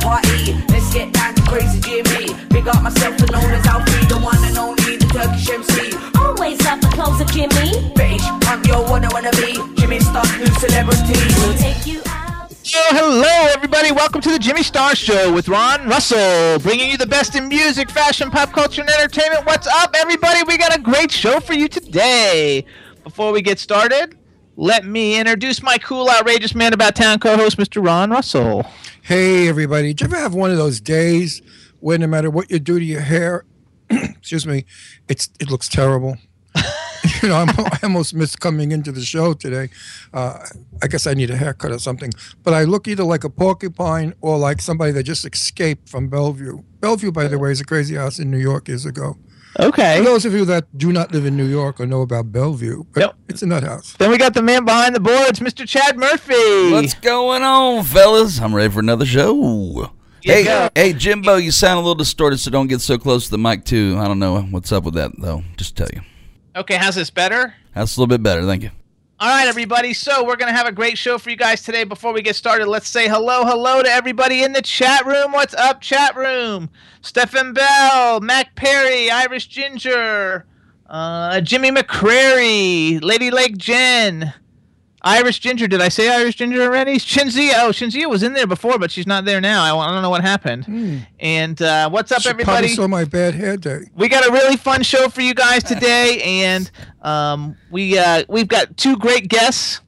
Party. Let's get down to crazy Jimmy. Big up myself, and known as Alfie, the one and only, the Turkish MC. Always love the clothes of Jimmy. Bitch, I'm your one I wanna be. Jimmy Star, new celebrity. We'll take you out. Yo, hello, everybody. Welcome to the Jimmy Star Show with Ron Russell, bringing you the best in music, fashion, pop culture, and entertainment. What's up, everybody? We got a great show for you today. Before we get started, let me introduce my cool, outrageous man about town co host, Mr. Ron Russell. Hey, everybody. Did you ever have one of those days where no matter what you do to your hair, excuse me, it's it looks terrible? you know, I'm, I almost missed coming into the show today. Uh, I guess I need a haircut or something. But I look either like a porcupine or like somebody that just escaped from Bellevue. Bellevue, by the way, is a crazy house in New York years ago. Okay. For those of you that do not live in New York or know about Bellevue, but Yep. it's a nut house. Then we got the man behind the boards, Mr. Chad Murphy. What's going on, fellas? I'm ready for another show. You hey, go. hey, Jimbo, you sound a little distorted, so don't get so close to the mic, too. I don't know what's up with that, though. Just tell you. Okay, how's this better? That's a little bit better. Thank you. All right, everybody. So we're gonna have a great show for you guys today. Before we get started, let's say hello, hello to everybody in the chat room. What's up, chat room? Stephen Bell, Mac Perry, Irish Ginger, uh, Jimmy McCrary, Lady Lake Jen, Irish Ginger. Did I say Irish Ginger already? Shinzia. Oh, Shinzia was in there before, but she's not there now. I, I don't know what happened. And uh, what's up, She everybody? saw my bad hair day. we got a really fun show for you guys today, and um, we uh, we've got two great guests.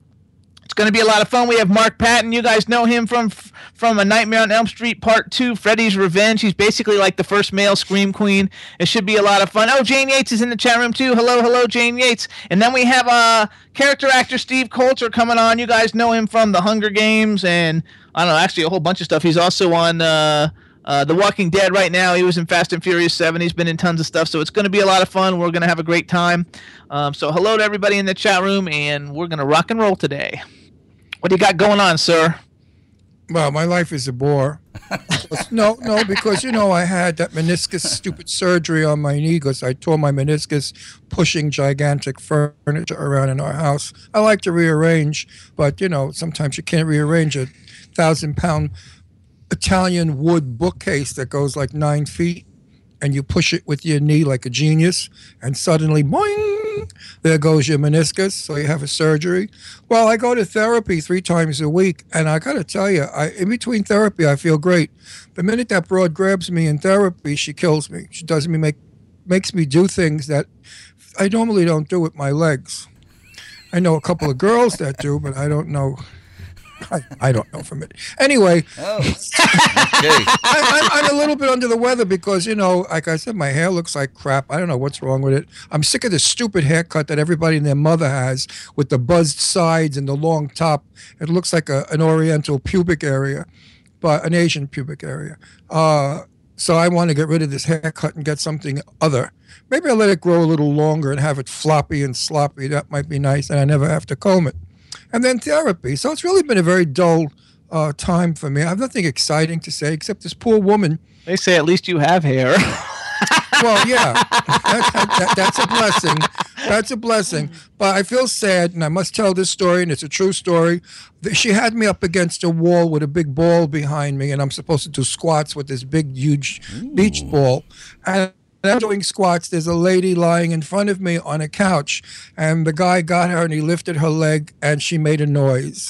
Going to be a lot of fun. We have Mark Patton. You guys know him from from A Nightmare on Elm Street Part Two, Freddy's Revenge. He's basically like the first male scream queen. It should be a lot of fun. Oh, Jane Yates is in the chat room too. Hello, hello, Jane Yates. And then we have uh, character actor Steve Coulter coming on. You guys know him from The Hunger Games and I don't know, actually a whole bunch of stuff. He's also on. Uh, uh, The Walking Dead right now. He was in Fast and Furious 7. He's been in tons of stuff. So it's going to be a lot of fun. We're going to have a great time. Um, so hello to everybody in the chat room, and we're going to rock and roll today. What do you got going on, sir? Well, my life is a bore. no, no, because you know I had that meniscus stupid surgery on my knee because I tore my meniscus pushing gigantic furniture around in our house. I like to rearrange, but you know sometimes you can't rearrange a thousand pound Italian wood bookcase that goes like nine feet, and you push it with your knee like a genius, and suddenly, boing, there goes your meniscus. So you have a surgery. Well, I go to therapy three times a week, and I got to tell you, I, in between therapy, I feel great. The minute that broad grabs me in therapy, she kills me. She does me make makes me do things that I normally don't do with my legs. I know a couple of girls that do, but I don't know. I, I don't know from it. Anyway, Oh. okay. I, I'm, I'm a little bit under the weather because, you know, like I said, my hair looks like crap. I don't know what's wrong with it. I'm sick of this stupid haircut that everybody and their mother has with the buzzed sides and the long top. It looks like a, an oriental pubic area, but an Asian pubic area. Uh, so I want to get rid of this haircut and get something other. Maybe I'll let it grow a little longer and have it floppy and sloppy. That might be nice, and I never have to comb it. And then therapy. So it's really been a very dull uh, time for me. I have nothing exciting to say except this poor woman. They say at least you have hair. Well, yeah, that, that, that- that's a blessing. That's a blessing. But I feel sad, and I must tell this story, and it's a true story. She had me up against a wall with a big ball behind me, and I'm supposed to do squats with this big, huge beach ball. And I'm doing squats. There's a lady lying in front of me on a couch, and the guy got her, and he lifted her leg, and she made a noise.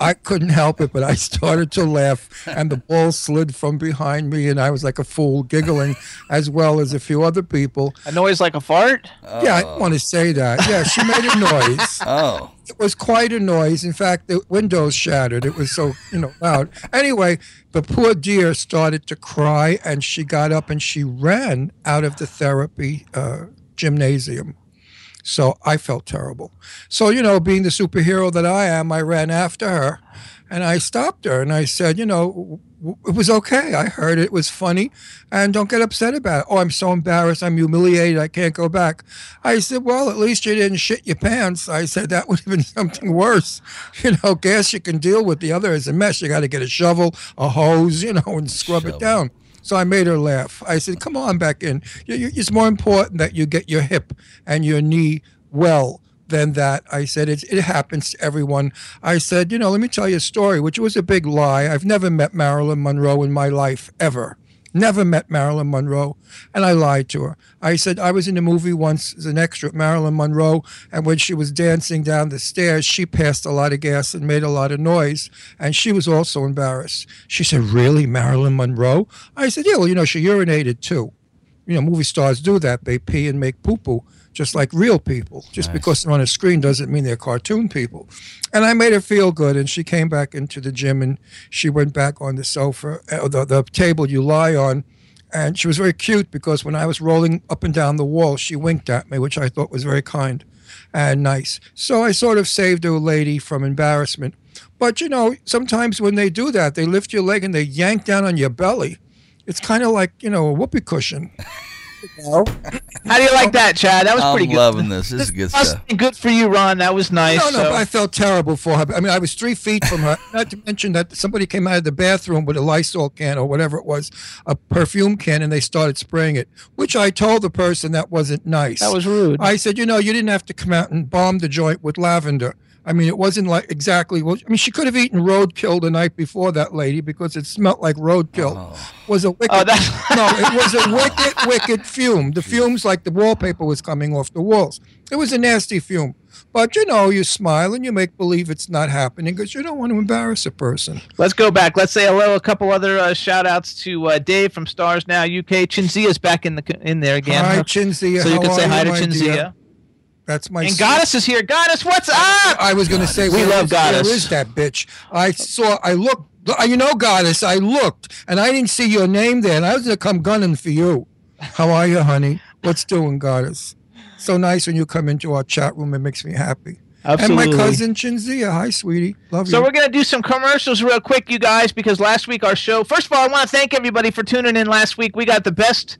I couldn't help it, but I started to laugh, and the ball slid from behind me, and I was like a fool, giggling, as well as a few other people. A noise like a fart. Yeah, I don't want to say that. Yeah, she made a noise. Oh, It was quite a noise. In fact, the windows shattered. It was so you know loud. Anyway, the poor dear started to cry, and she got up and she ran out of the therapy uh, gymnasium. So I felt terrible. So, you know, being the superhero that I am, I ran after her and I stopped her and I said, you know, it was okay. I heard it, it was funny and don't get upset about it. Oh, I'm so embarrassed. I'm humiliated. I can't go back. I said, well, at least you didn't shit your pants. I said, that would have been something worse. You know, gas you can deal with. The other is a mess. You got to get a shovel, a hose, you know, and scrub Shovel. it down. So I made her laugh. I said, "Come on back in. It's more important that you get your hip and your knee well than that." I said, "It, it happens to everyone." I said, "You know, let me tell you a story, which was a big lie. I've never met Marilyn Monroe in my life ever. Never met Marilyn Monroe, and I lied to her. I said I was in a movie once as an extra at Marilyn Monroe, and when she was dancing down the stairs, she passed a lot of gas and made a lot of noise, and she was also embarrassed. She said, "Really, Marilyn Monroe?" I said, "Yeah, well, you know, she urinated too. You know, movie stars do that. They pee and make poo poo." Just like real people. Just because they're on a screen doesn't mean they're cartoon people. And I made her feel good. And she came back into the gym and she went back on the sofa, uh, the, the table you lie on. And she was very cute because when I was rolling up and down the wall, she winked at me, which I thought was very kind and nice. So I sort of saved a lady from embarrassment. But you know, sometimes when they do that, they lift your leg and they yank down on your belly. It's kind of like, you know, a whoopee cushion. How do you like that, Chad? That was I'm pretty good. I'm loving this. This is good Must stuff. be good for you, Ron. That was nice. No, no, So- but I felt terrible for her. I mean, I was three feet from her. Not to mention that somebody came out of the bathroom with a Lysol can or whatever it was, a perfume can, and they started spraying it, which I told the person that wasn't nice. That was rude. I said, you know, you didn't have to come out and bomb the joint with lavender. I mean, it wasn't like exactly. Well, I mean, she could have eaten roadkill the night before that lady because it smelled like roadkill. Was a wicked. Oh, that's- no, it was a wicked, wicked fume. The fumes like the wallpaper was coming off the walls. It was a nasty fume. But you know, you smile and you make believe it's not happening because you don't want to embarrass a person. Let's go back. Let's say hello. A couple other uh, shout outs to uh, Dave from Stars Now UK. Chinzia's back in the in there again. Hi, Chinzia. So you How can say hi to Chinzia. dear? That's my And sis- Goddess is here. Goddess, what's up? I was going to say, We where love is- Goddess. Where is that bitch? I saw, I looked, you know, Goddess, I looked, and I didn't see your name there, and I was going to come gunning for you. How are you, honey? What's doing, Goddess? So nice when you come into our chat room. It makes me happy. Absolutely. And my cousin Chinzia. Hi, sweetie. Love So you. So we're gonna do some commercials real quick, you guys, because last week our show. First of all, I want to thank everybody for tuning in last week. We got the best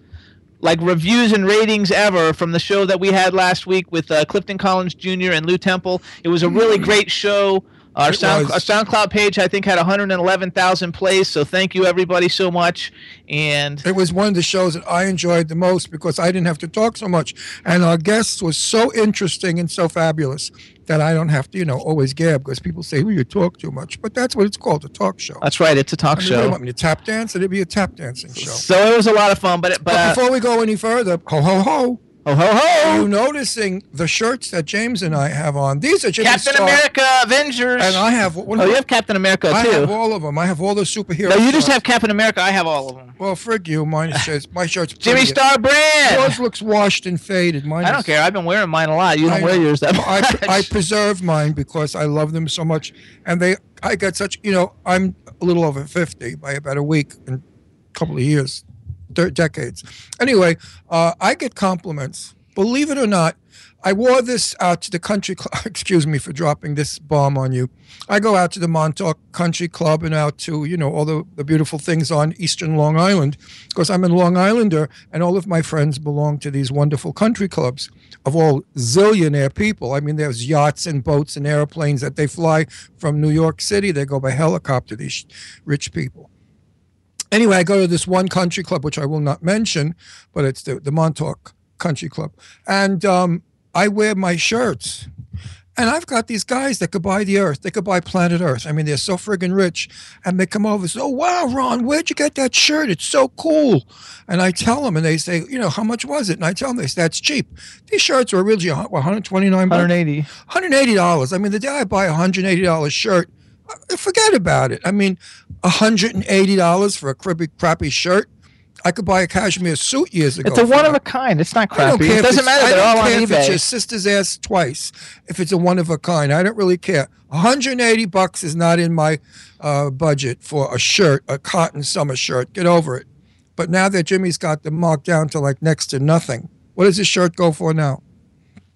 like reviews and ratings ever from the show that we had last week with uh, Clifton Collins Jr. and Lou Temple. It was a really great show. Our, sound, our SoundCloud page, I think, had 111,000 plays. So thank you everybody so much. And It was one of the shows that I enjoyed the most because I didn't have to talk so much. And our guests was so interesting and so fabulous that I don't have to, you know, always gab because people say, well, you talk too much. But that's what it's called, a talk show. that's right, it's a talk I mean, you show. want me to tap dance? It'd be a tap dancing show. So it was a lot of fun, but it, but, But uh, before we go any further, ho ho ho! Oh, ho ho Are you noticing the shirts that James and I have on? These are Jimmy Captain Star, America, Avengers. and I have. What oh, you have Captain America I too. have all of them. I have all the superheroes. No, you just have Captain America. I have all of them. Well, frig you. Mine says my shirt's Jimmy. Star Brand. Yours looks washed and faded. Mine. I don't is- care. I've been wearing mine a lot. You don't I wear yours that much. I preserve mine because I love them so much, and they. I got such. You know, I'm a little over fifty by about a week and a couple of years, decades. Anyway, uh, I get compliments. Believe it or not, I wore this out to the country club. Excuse me for dropping this bomb on you. I go out to the Montauk Country Club and out to, you know, all the, the beautiful things on Eastern Long Island because I'm a Long Islander and all of my friends belong to these wonderful country clubs of all zillionaire people. I mean, there's yachts and boats and airplanes that they fly from New York City. They go by helicopter, these rich people. Anyway, I go to this one country club, which I will not mention, but it's the, the Montauk Country Club. And um, I wear my shirts. And I've got these guys that could buy the earth. They could buy planet Earth. I mean, they're so friggin' rich. And they come over and say, Oh, wow, Ron, where'd you get that shirt? It's so cool. And I tell them, and they say, You know, how much was it? And I tell them, they say, That's cheap. These shirts are originally 129 bucks? 180. $180. I mean, the day I buy a $180 shirt, forget about it. I mean, hundred and eighty dollars for a crappy, crappy shirt. I could buy a cashmere suit years ago. It's a one of a kind. It's not crappy. It doesn't matter. I They're don't all on if it's your sister's ass twice. If it's a one of a kind, I don't really care. 180 bucks is not in my uh, budget for a shirt, a cotton summer shirt. Get over it. But now that Jimmy's got them marked down to like next to nothing, what does this shirt go for now?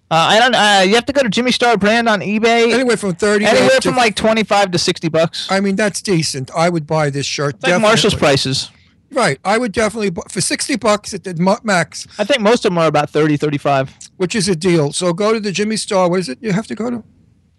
Uh, I don't. Uh, you have to go to Jimmy Star brand on eBay. Anywhere from 30 Anywhere to, from like twenty-five to sixty bucks. I mean, that's decent. I would buy this shirt. It's like Marshall's prices. Right. I would definitely, bu- for 60 bucks at the max, I think most of them are about 30, 35. which is a deal. So go to the Jimmy Star. What is it you have to go to?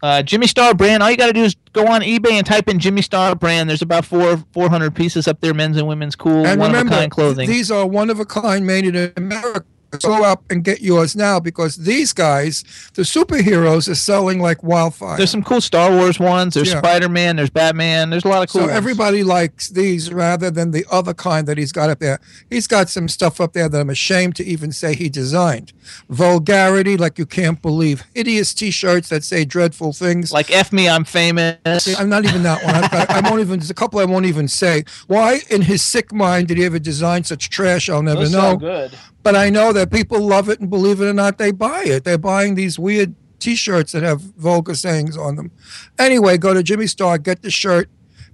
Uh, Jimmy Star brand. All you got to do is go on eBay and type in Jimmy Star brand. There's about four four hundred pieces up there, men's and women's cool, And one remember, of a kind clothing. these are one of a kind made in America. Go up and get yours now because these guys, the superheroes, are selling like wildfire. There's some cool Star Wars ones. There's Yeah. Spider Man. There's Batman. There's a lot of cool. so ones. everybody likes these rather than the other kind that he's got up there. He's got some stuff up there that I'm ashamed to even say he designed. Vulgarity, like you can't believe. Hideous T-shirts that say dreadful things. like F me, I'm famous. I'm not even that one. I, I, I won't even. There's a couple I won't even say. Why, in his sick mind, did he ever design such trash? I'll never Those know. sound good. But I know that people love it, and believe it or not, they buy it. They're buying these weird T-shirts that have vulgar sayings on them. Anyway, go to Jimmy Star, get the shirt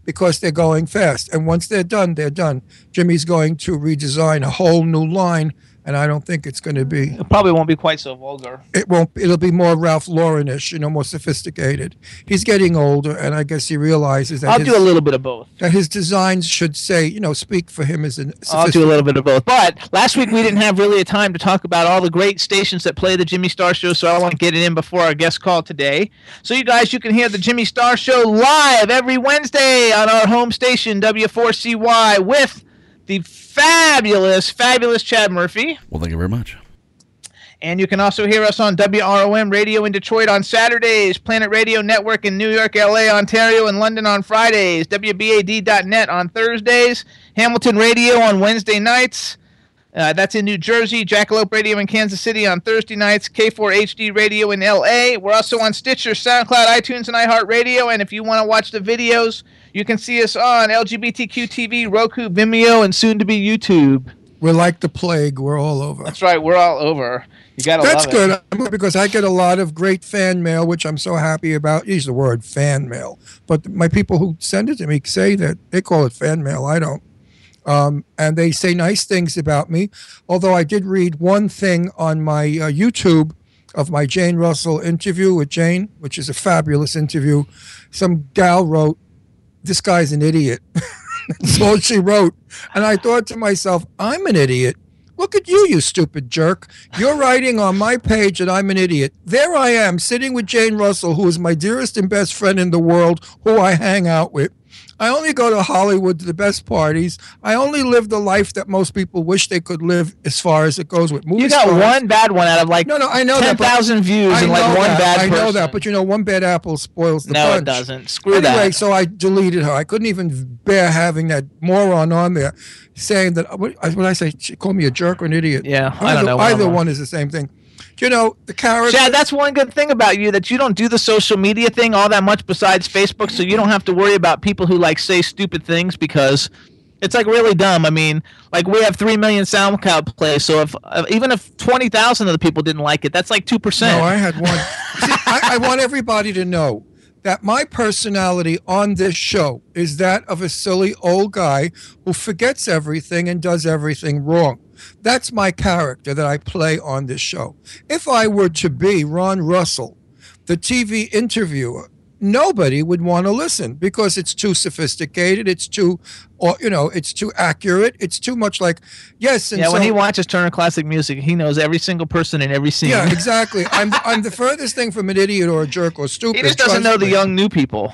because they're going fast, and once they're done, they're done. Jimmy's going to redesign a whole new line, and I don't think it's going to be. It probably won't be quite so vulgar. It won't. It'll be more Ralph Lauren-ish, you know, more sophisticated. He's getting older, and I guess he realizes that I'll his, do a little bit of both. that his designs should say, you know, speak for him as an. I'll do a little bit of both. But last week we didn't have really a time to talk about all the great stations that play the Jimmy Star Show, so I want to get it in before our guest call today. So you guys, you can hear the Jimmy Star Show live every Wednesday on our home station W4CY with the fabulous, fabulous Chad Murphy. Well, thank you very much. And you can also hear us on WROM Radio in Detroit on Saturdays, Planet Radio Network in New York, LA, Ontario, and London on Fridays, WBAD.net on Thursdays, Hamilton Radio on Wednesday nights. Uh, that's in New Jersey, Jackalope Radio in Kansas City on Thursday nights, K4HD Radio in LA. We're also on Stitcher, SoundCloud, iTunes, and iHeartRadio. And if you want to watch the videos, you can see us on LGBTQ TV, Roku, Vimeo, and soon to be YouTube. We're like the plague. We're all over. That's right, we're all over. You gotta That's good. Because I get a lot of great fan mail, which I'm so happy about. Use the word fan mail, but my people who send it to me say that they call it fan mail. I don't. Um, and they say nice things about me. Although I did read one thing on my uh, YouTube of my Jane Russell interview with Jane, which is a fabulous interview. Some gal wrote, "This guy's an idiot." That's all she wrote. And I thought to myself, I'm an idiot. Look at you, you stupid jerk. You're writing on my page that I'm an idiot. There I am, sitting with Jane Russell, who is my dearest and best friend in the world, who I hang out with. I only go to Hollywood to the best parties. I only live the life that most people wish they could live as far as it goes with movies. You got stars. one bad one out of like No, no, I know ten that. thousand views I and like know one that, bad I person. know that, but you know, one bad apple spoils the no, bunch. it doesn't. Screw anyway, that. so I deleted her. I couldn't even bear having that moron on there saying that. What, what I say? She called me a jerk or an idiot. Yeah, I either, don't know. Either whatever. one is the same thing. You know, the character. Chad, that's one good thing about you that you don't do the social media thing all that much besides Facebook, so you don't have to worry about people who like say stupid things because it's like really dumb. I mean, like we have three million SoundCloud plays, so if uh, even if twenty thousand of the people didn't like it, that's like two percent. No, I had one. See, I, I want everybody to know that my personality on this show is that of a silly old guy who forgets everything and does everything wrong. That's my character that I play on this show. If I were to be Ron Russell, the TV interviewer, nobody would want to listen because it's too sophisticated, it's too or you know, it's too accurate, it's too much like yes and yeah, when he watches Turner Classic Music, he knows every single person in every scene. yeah, exactly. I'm I'm the furthest thing from an idiot or a jerk or stupid. he just doesn't know the young new people.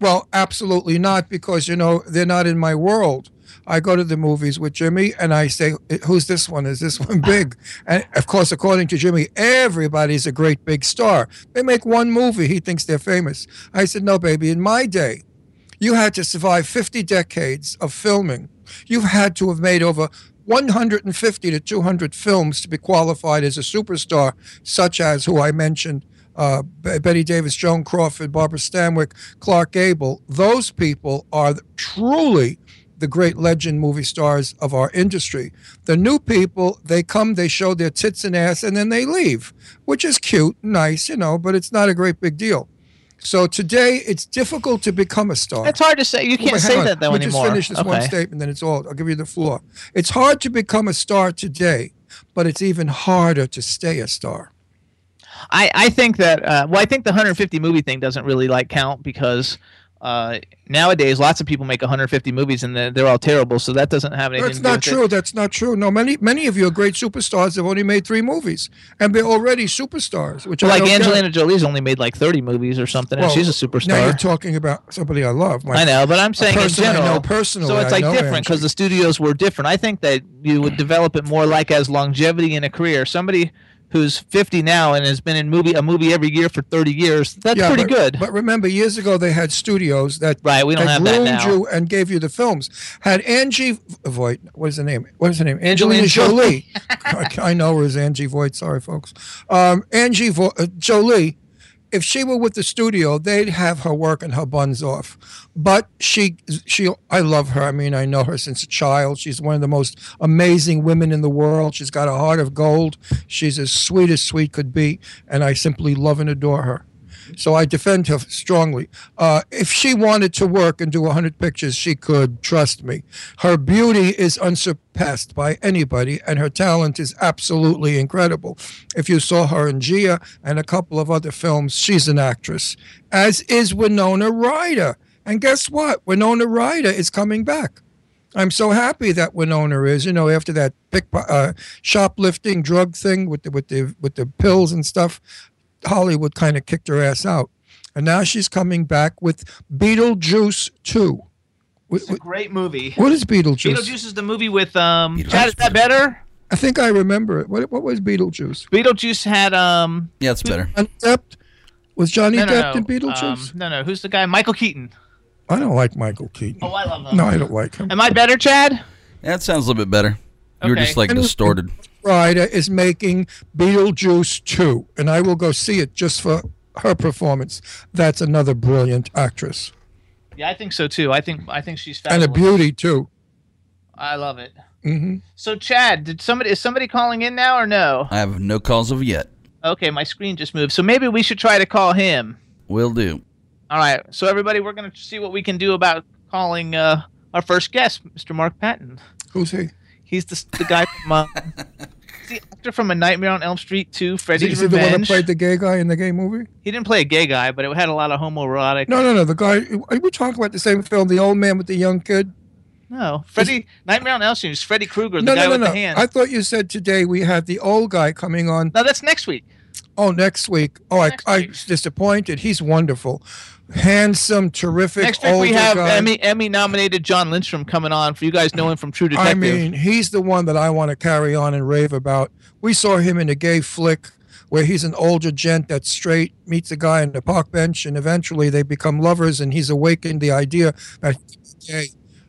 Well, absolutely not, because you know they're not in my world. I go to the movies with Jimmy, and I say, "Who's this one? Is this one big?" And of course, according to Jimmy, everybody's a great big star. They make one movie, he thinks they're famous. I said, "No, baby. In my day, you had to survive 50 decades of filming. You've had to have made over 150 to 200 films to be qualified as a superstar, such as who I mentioned uh, Bette Davis, Joan Crawford, Barbara Stanwyck, Clark Gable. Those people are truly the great legend movie stars of our industry. The new people, they come, they show their tits and ass, and then they leave, which is cute, nice, you know, but it's not a great big deal. So today, it's difficult to become a star. It's hard to say. You can't Wait, say on. that though Let me anymore. just finish this one statement, then it's all. I'll give you the floor. It's hard to become a star today, but it's even harder to stay a star. I, I think that uh, well I think the 150 movie thing doesn't really like count because uh, nowadays lots of people make 150 movies and they're, they're all terrible so that doesn't have anything That's not true. It. That's not true. No, many many of your great superstars have only made three movies, and they're already superstars. Which I Like don't get. Angelina Jolie's only made like 30 movies or something and she's a superstar Now you're talking about somebody I love. My I know, but I'm saying in person I general. know personally, so it's like different because the studios were different. I think that you would develop it more like as longevity in a career. Somebody who's 50 now and has been in movie a movie every year for 30 years. That's Yeah, pretty but, good. But remember, years ago they had studios that Right, we don't that have that now. you and gave you the films. Had Angie Voight, what is the name? What is the name? Angelina Jolie. I, know her as Angie Voight. Sorry, folks. Um, Angie Vo- uh, Jolie. If she were with the studio, they'd have her working her buns off. But she, she, I love her. I mean, I know her since a child. She's one of the most amazing women in the world. She's got a heart of gold. She's as sweet as sweet could be, and I simply love and adore her. So I defend her strongly. Uh, if she wanted to work and do 100 pictures, she could, trust me. Her beauty is unsurpassed by anybody, and her talent is absolutely incredible. If you saw her in Gia and a couple of other films, she's an actress, as is Winona Ryder. And guess what? Winona Ryder is coming back. I'm so happy that Winona is, you know, after that pick, uh, shoplifting drug thing with the with the with the pills and stuff, Hollywood kind of kicked her ass out, and now she's coming back with Beetlejuice two. It's a great movie. What is Beetlejuice? Beetlejuice is the movie with um. Chad, is that better? I think I remember it. What what was Beetlejuice? Beetlejuice had um. Yeah, it's better. Depp was Johnny No, no, Depp no. in Beetlejuice? Um, no, no. Who's the guy? Michael Keaton. I don't like Michael Keaton. Oh, I love him. no, I don't like him. Am I better, Chad? That sounds a little bit better. You were Okay. just like And distorted. Ryder is making Beetlejuice 2, and I will go see it just for her performance. That's another brilliant actress. Yeah, I think so too. I think I think she's And a beauty, too. I love it. hmm So, Chad, did somebody is somebody calling in now or no? I have no calls of yet. Okay, my screen just moved. So maybe we should try to call him. Will do. All right. So everybody, we're gonna see what we can do about calling uh, our first guest, Mr. Mark Patton. Who's he? He's the the guy from uh, the actor from A Nightmare on Elm Street 2, Is he, Freddy's is he the one that played the gay guy in the gay movie? he didn't play a gay guy, but it had a lot of homoerotic. No, no, no. The guy. Are we talking about the same film? The old man with the young kid? No, Freddy Nightmare on Elm Street is Freddy Krueger, the No, guy no, no, with no. the hand. I thought you said today we had the old guy coming on. No, that's next week. Oh, next week. Oh, I, Next I week. was disappointed. He's wonderful. Handsome, terrific. Next week we have guy. Emmy Emmy nominated John Lindstrom coming on. For you guys know him from True Detective. I mean, he's the one that I want to carry on and rave about. We saw him in a gay flick where he's an older gent that's straight, meets a guy on the park bench, and eventually they become lovers, and he's awakened the idea that he's gay.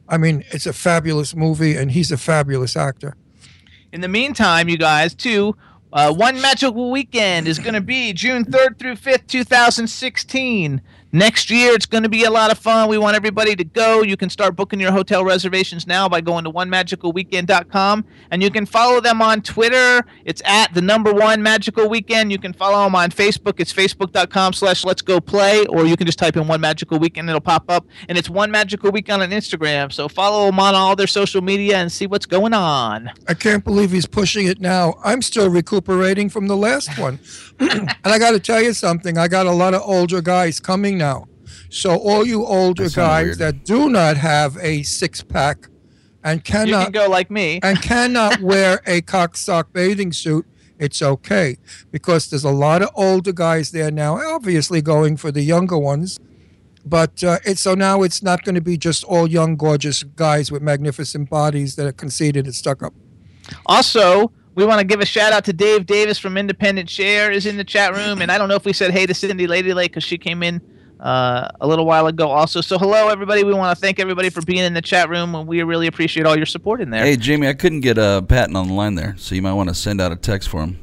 I mean, it's a fabulous movie, and he's a fabulous actor. In the meantime, you guys, too, uh, One Magical Weekend is going to be June 3rd through 5th, 2016. Next year, it's going to be a lot of fun. We want everybody to go. You can start booking your hotel reservations now by going to onemagicalweekend.com. And you can follow them on Twitter. It's at the number one magical weekend. You can follow them on Facebook. It's facebook.com slash let's go play. Or you can just type in one magical weekend. It'll pop up. And it's one magical weekend on Instagram. So follow them on all their social media and see what's going on. I can't believe he's pushing it now. I'm still recuperating from the last one. and I got to tell you something. I got a lot of older guys coming now. So all you older guys weird. that do not have a six pack and You cannot can go like me. and cannot wear a cockstock bathing suit, it's okay because there's a lot of older guys there now, obviously going for the younger ones. But uh, it's so now it's not going to be just all young, gorgeous guys with magnificent bodies that are conceited and stuck up. Also, we want to give a shout out to Dave Davis from Independent Share is in the chat room, and I don't know if we said hey to Cindy Lady Lake because she came in uh, a little while ago also. So hello everybody. We want to thank everybody for being in the chat room, and we really appreciate all your support in there. Hey, Jamie, I couldn't get uh, Patton on the line there, so you might want to send out a text for him.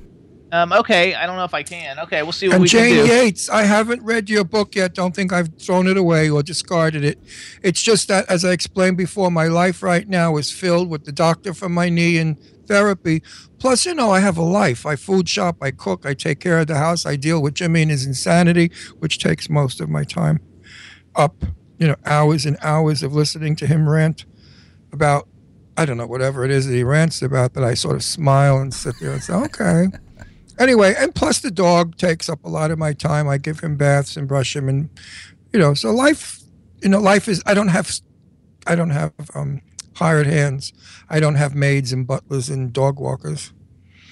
Um, okay, I don't know if I can. Okay, we'll see what And we Jane can do. Yates, I haven't read your book yet. Don't think I've thrown it away or discarded it. It's just that, as I explained before, my life right now is filled with the doctor for my knee and therapy. Plus, you know, I have a life. I food shop, I cook, I take care of the house, I deal with Jimmy and his insanity, which takes most of my time. Up, you know, hours and hours of listening to him rant about, I don't know, whatever it is that he rants about, that I sort of smile and sit there and say, okay. Anyway, and plus the dog takes up a lot of my time. I give him baths and brush him, and you know, so life, you know, life is. I don't have, I don't have um, hired hands. I don't have maids and butlers and dog walkers.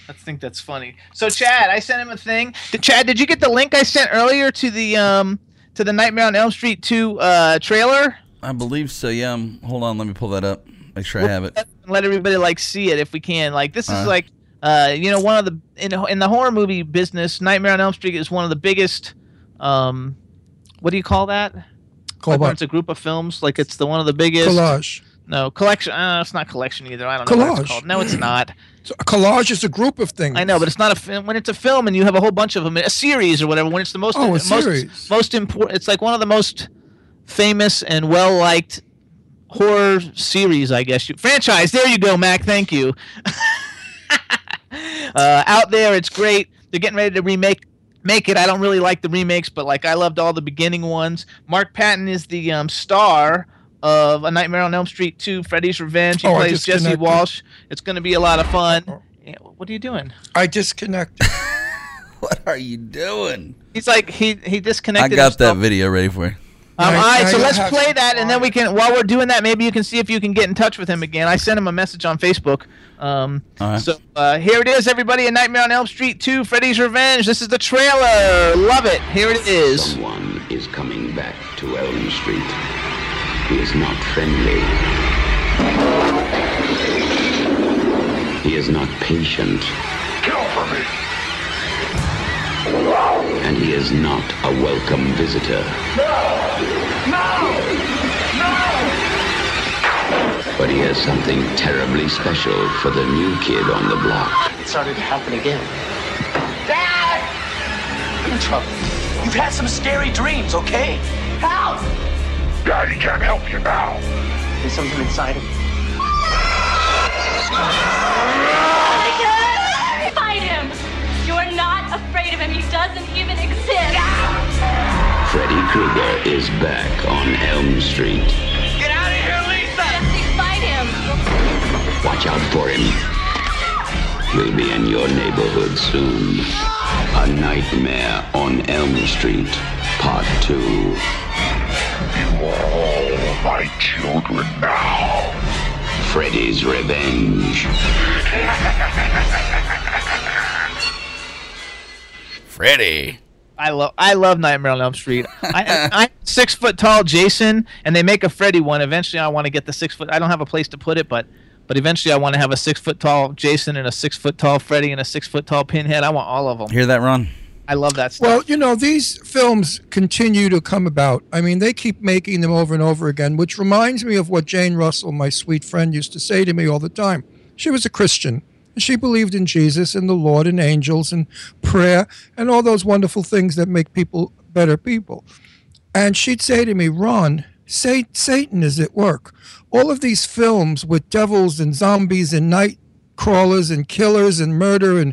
I think that's funny. So Chad, I sent him a thing. Did, Chad, did you get the link I sent earlier to the um to the Nightmare on Elm Street 2 uh trailer? I believe so. Yeah. um, Hold on. Let me pull that up. Make sure I have it. Let everybody like see it if we can. Like this is Alright. like uh you know one of the in in the horror movie business, Nightmare on Elm Street is one of the biggest um what do you call that? Call Like it's a group of films, like it's the one of the biggest Collage. No, collection. Uh, it's not collection either. I don't know what it's called. No, it's not. So a collage is a group of things. I know, but it's not a film. When it's a film and you have a whole bunch of them, a series or whatever. When it's the most, Oh, most, series. most important. It's like one of the most famous and well liked horror series, I guess. You, franchise. There you go, Mac. Thank you. uh, out there, it's great. They're getting ready to remake. Make it. I don't really like the remakes, but like I loved all the beginning ones. Mark Patton is the um, star of A Nightmare on Elm Street 2, Freddy's Revenge. He Oh, plays Jesse disconnected. Walsh. It's going to be a lot of fun. What are you doing? I disconnected. What are you doing? He's like he he disconnected. I disconnected. got that video ready for you. Um, all right, so let's play that, and then we can. While we're doing that, maybe you can see if you can get in touch with him again. I sent him a message on Facebook. Um, All right. So uh, here it is, everybody. A Nightmare on Elm Street 2, Freddy's Revenge. This is the trailer. Love it. Here it is. Someone is coming back to Elm Street. He is not friendly. He is not patient. Kill for me. And he is not a welcome visitor. No! No! No! But he has something terribly special for the new kid on the block. It started to happen again. Dad! I'm in trouble. You've had some scary dreams, okay? Help! Daddy can't help you now. There's something inside of me. Fight him! You're not afraid of him. He doesn't even exist. Freddy Krueger is back on Elm Street. Get out of here, Lisa! Jesse, fight him! Watch out for him. He'll be in your neighborhood soon. A Nightmare on Elm Street, Part 2. You are all my children now. Freddy's Revenge. Freddy. I love I love Nightmare on Elm Street. I, I'm six foot tall Jason, and they make a Freddy one. Eventually, I want to get the six foot. I don't have a place to put it, but but eventually, I want to have a six foot tall Jason and a six foot tall Freddy and a six foot tall Pinhead. I want all of them. Hear that, Ron? I love that stuff. Well, you know, these films continue to come about. I mean, they keep making them over and over again, which reminds me of what Jane Russell, my sweet friend, used to say to me all the time. She was a Christian. She believed in Jesus and the Lord and angels and prayer and all those wonderful things that make people better people. And she'd say to me, Ron, Sa- Satan is at work. All of these films with devils and zombies and night crawlers and killers and murder and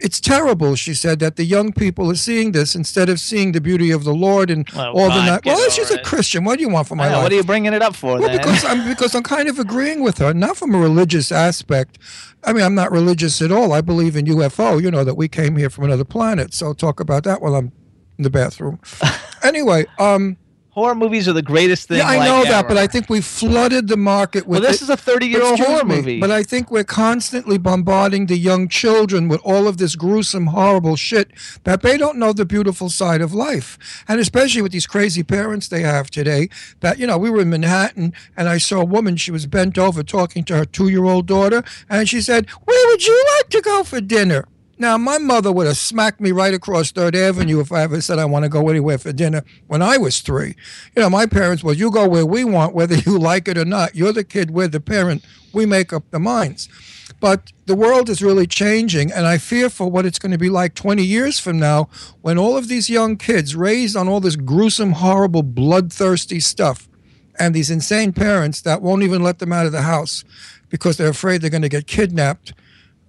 it's terrible, she said, that the young people are seeing this instead of seeing the beauty of the Lord and Oh, all the God, get Well, she's over a it. Christian. What do you want from my know, life? what are you bringing it up for Well, then? because I'm because I'm kind of agreeing with her, not from a religious aspect. I mean, I'm not religious at all. I believe in UFO. You know that we came here from another planet. So talk about that while I'm in the bathroom. anyway, um, horror movies are the greatest thing. yeah, I like, know that, ever. but I think we flooded the market with. Well, this it- is a 30-year-old horror me, movie. But I think we're constantly bombarding the young children with all of this gruesome, horrible shit that they don't know the beautiful side of life. And especially with these crazy parents they have today. That you know, we were in Manhattan, and I saw a woman. She was bent over talking to her two-year-old daughter, and she said, "Where would you like to go for dinner?" Now, my mother would have smacked me right across Third Avenue if I ever said I want to go anywhere for dinner when I was three. You know, my parents was, you go where we want, whether you like it or not. You're the kid, we're the parent. We make up the minds. But the world is really changing, and I fear for what it's going to be like 20 years from now when all of these young kids raised on all this gruesome, horrible, bloodthirsty stuff and these insane parents that won't even let them out of the house because they're afraid they're going to get kidnapped.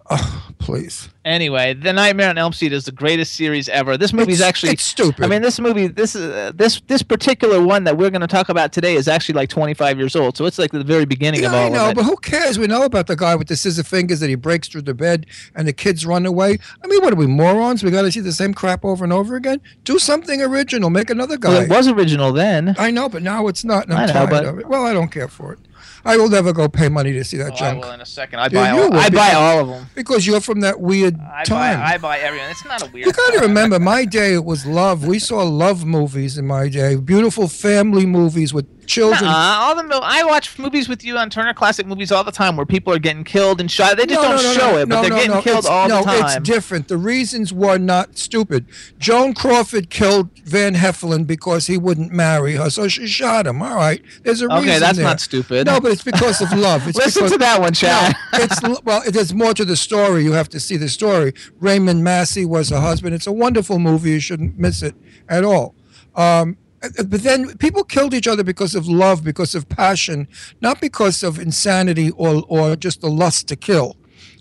Oh, please. Anyway, The Nightmare on Elm Street is the greatest series ever. This movie is actually it's stupid. I mean, this movie, this uh, this this particular one that we're going to talk about today is actually like 25 years old. So it's like the very beginning of Yeah, all I know, of it. but who cares? We know about the guy with the scissor fingers that he breaks through the bed and the kids run away. I mean, what are we morons? We got to see the same crap over and over again. Do something original. Make another guy. well, it was original then. I know, but now it's not. And I'm I know, tired but- of it. Well, I don't care for it. I will never go pay money to see that Oh, I junk. will in a second. I buy all. I buy all of them. Because you're from that weird I buy. time. I buy everyone. It's not a weird. You got to remember, my day it was love. We saw love movies in my day, beautiful family movies with children. Nuh-uh, all the mo- I watch movies with you on Turner Classic Movies all the time, where people are getting killed and shot. They just No, don't no, no, show it, but they're getting killed it's- all the time. No, it's different. The reasons were not stupid. Joan Crawford killed Van Heflin because he wouldn't marry her, so she shot him. All right, there's a Okay, reason Okay, that's there. not stupid. No, but it's because of love. It's Listen because, to that one, Chad. It's well, there's more to the story. You have to see the story. Raymond Massey was her husband. It's a wonderful movie. You shouldn't miss it at all. Um, Uh, but then people killed each other because of love, because of passion, not because of insanity or, or just the lust to kill.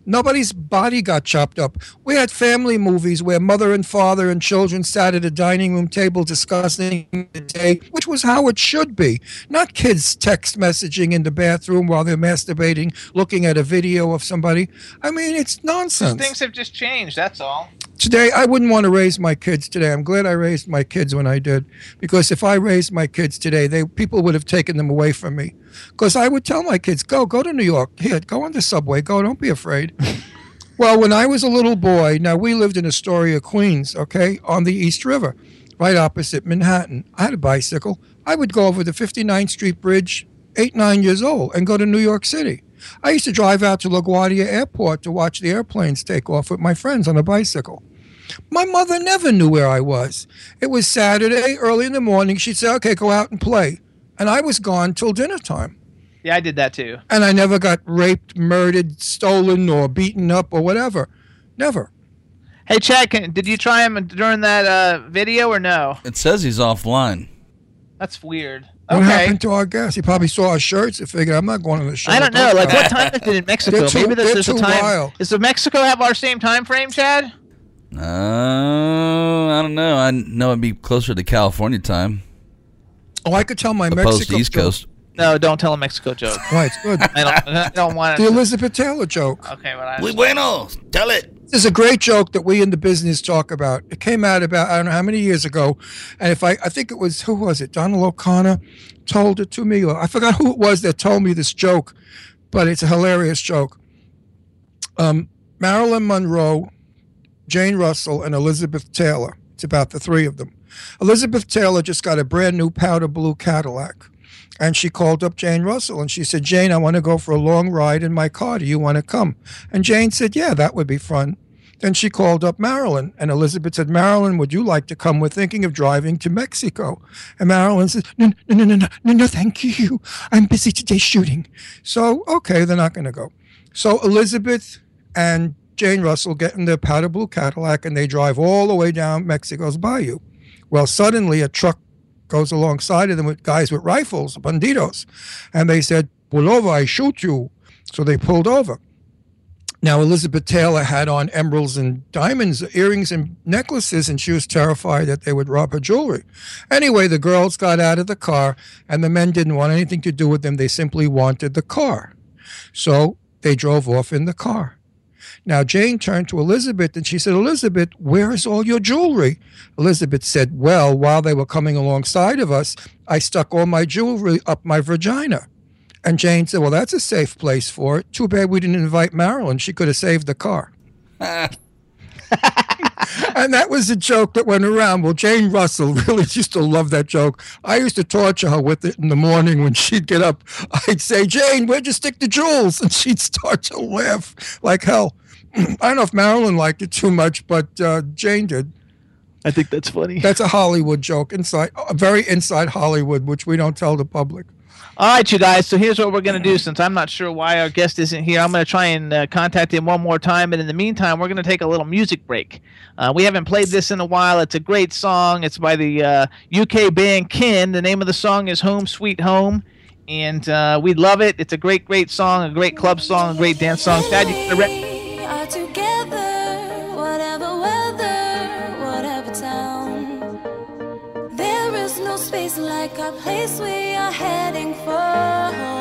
Nobody's body got chopped up. We had family movies where mother and father and children sat at a dining room table discussing the day, which was how it should be. Not kids text messaging in the bathroom while they're masturbating, looking at a video of somebody. I mean, it's nonsense. Things have just changed. That's all. Today, I wouldn't want to raise my kids today. I'm glad I raised my kids when I did, because if I raised my kids today, they people would have taken them away from me. Because I would tell my kids, "Go, go to New York. Here, go on the subway. Go. Don't be afraid." well, when I was a little boy, now we lived in Astoria, Queens, okay, on the East River, right opposite Manhattan. I had a bicycle. I would go over the 59th Street Bridge, eight, nine years old, and go to New York City. I used to drive out to LaGuardia Airport to watch the airplanes take off with my friends on a bicycle. My mother never knew where I was. It was Saturday, early in the morning. She'd say, okay, go out and play. And I was gone till dinner time. Yeah, I did that too. And I never got raped, murdered, stolen, or beaten up, or whatever. Never. Hey, Chad, can, did you try him during that uh, video or no? It says he's offline. That's weird. What okay. happened to our guest? He probably saw our shirts and figured, I'm not going to the show. I don't know. Like, what time is it in Mexico? Too- Maybe they're there's, there's a too time. wild. Does the Mexico have our same time frame, Chad? Uh, I don't know. I know it'd be closer to California time. Oh, I could tell my Opposed Mexico to East joke. Coast. No, don't tell a Mexico joke. Why, it's good. I don't. I don't want The to. Elizabeth Taylor joke. Okay, but I. Muy bueno. Tell it. This is a great joke that we in the business talk about. It came out about I don't know how many years ago, and if I I think it was who was it? Donald O'Connor told it to me, or I forgot who it was that told me this joke, but it's a hilarious joke. Um, Marilyn Monroe, Jane Russell, and Elizabeth Taylor. It's about the three of them. Elizabeth Taylor just got a brand new powder blue Cadillac. And she called up Jane Russell and she said, Jane, I want to go for a long ride in my car. Do you want to come? And Jane said, Yeah, that would be fun. Then she called up Marilyn, and Elizabeth said, Marilyn, would you like to come? We're thinking of driving to Mexico. And Marilyn said, No, no, no, no, no, no, no, thank you. I'm busy today shooting. So, okay, they're not going to go. So Elizabeth and Jane Russell get in their powder blue Cadillac and they drive all the way down Mexico's bayou. Well, suddenly a truck goes alongside of them with guys with rifles, banditos. And they said, Pull over, I shoot you. So they pulled over. Now, Elizabeth Taylor had on emeralds and diamonds, earrings and necklaces, and she was terrified that they would rob her jewelry. Anyway, the girls got out of the car, and the men didn't want anything to do with them. They simply wanted the car. So they drove off in the car. Now, Jane turned to Elizabeth and she said, Elizabeth, where is all your jewelry? Elizabeth said, Well, while they were coming alongside of us, I stuck all my jewelry up my vagina. And Jane said, Well, that's a safe place for it. Too bad we didn't invite Marilyn. She could have saved the car. and that was a joke that went around. Well, Jane Russell really used to love that joke. I used to torture her with it in the morning when she'd get up. I'd say, Jane, where'd you stick the jewels? And she'd start to laugh like hell. I don't know if Marilyn liked it too much, but uh, Jane did. I think that's funny. That's a Hollywood joke, inside, a very inside Hollywood, which we don't tell the public. All right, you guys. So here's what we're going to do. Since I'm not sure why our guest isn't here, I'm going to try and uh, contact him one more time. And in the meantime, we're going to take a little music break. Uh, we haven't played this in a while. It's a great song. It's by the uh, UK band Kin. The name of the song is Home Sweet Home. And uh, we love it. It's a great, great song, a great club song, a great dance song. Dad, you space like a place we are heading for.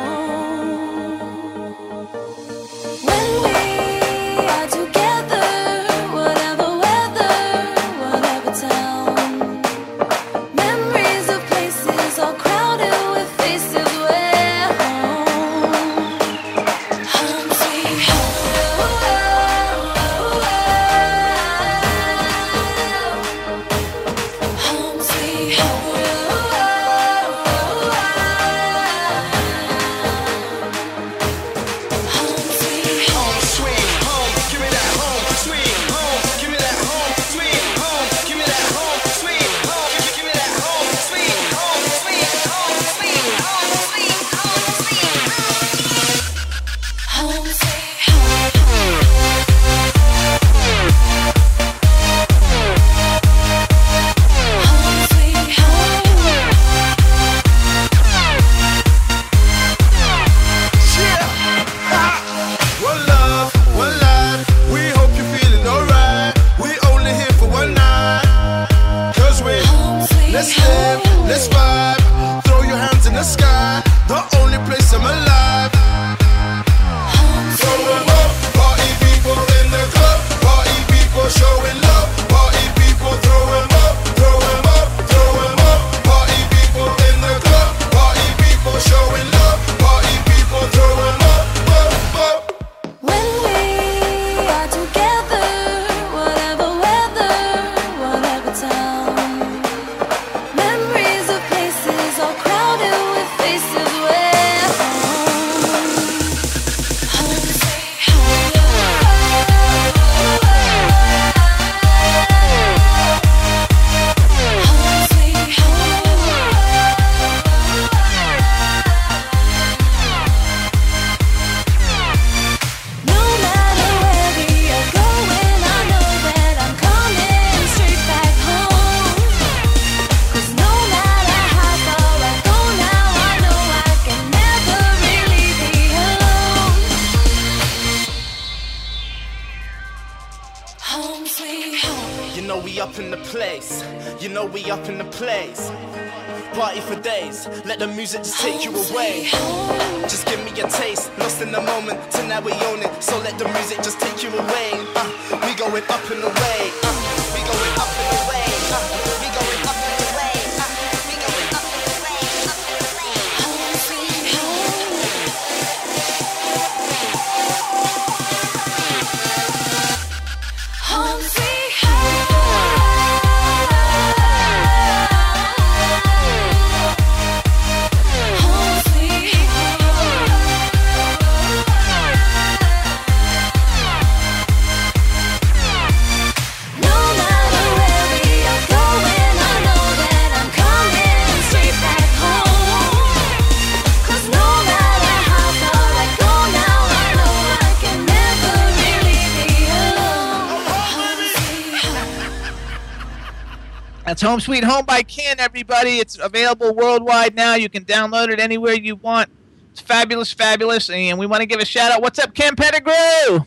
That's Home Sweet Home by Ken, everybody. It's available worldwide now. You can download it anywhere you want. It's fabulous, fabulous. And we want to give a shout out. What's up, Ken Pettigrew?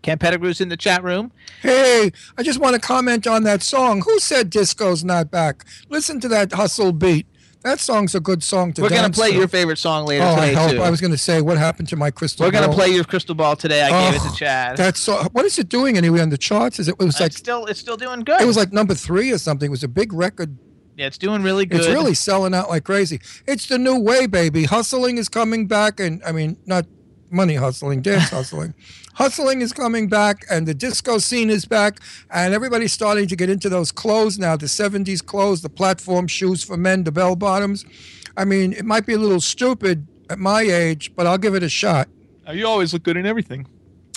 Ken Pettigrew's in the chat room. Hey, I just want to comment on that song. Who said disco's not back? Listen to that hustle beat. That song's a good song to We're to play to. your favorite song later Oh, I today, hope. too. I was going to say, what happened to my crystal ball? We're going to ball? play your crystal ball today. I gave it Oh, to Chad. That's so, what is it doing anyway on the charts? Is it, it was uh, like it's still it's still doing good. it was like number three or something. It was a big record. yeah, it's doing really good. It's really selling out like crazy. It's the new way, baby. Hustling is coming back, and I mean, not money hustling, dance hustling. Hustling is coming back, and the disco scene is back, and everybody's starting to get into those clothes now the 70s clothes, the platform shoes for men, the bell bottoms. I mean, it might be a little stupid at my age, but I'll give it a shot. You always look good in everything.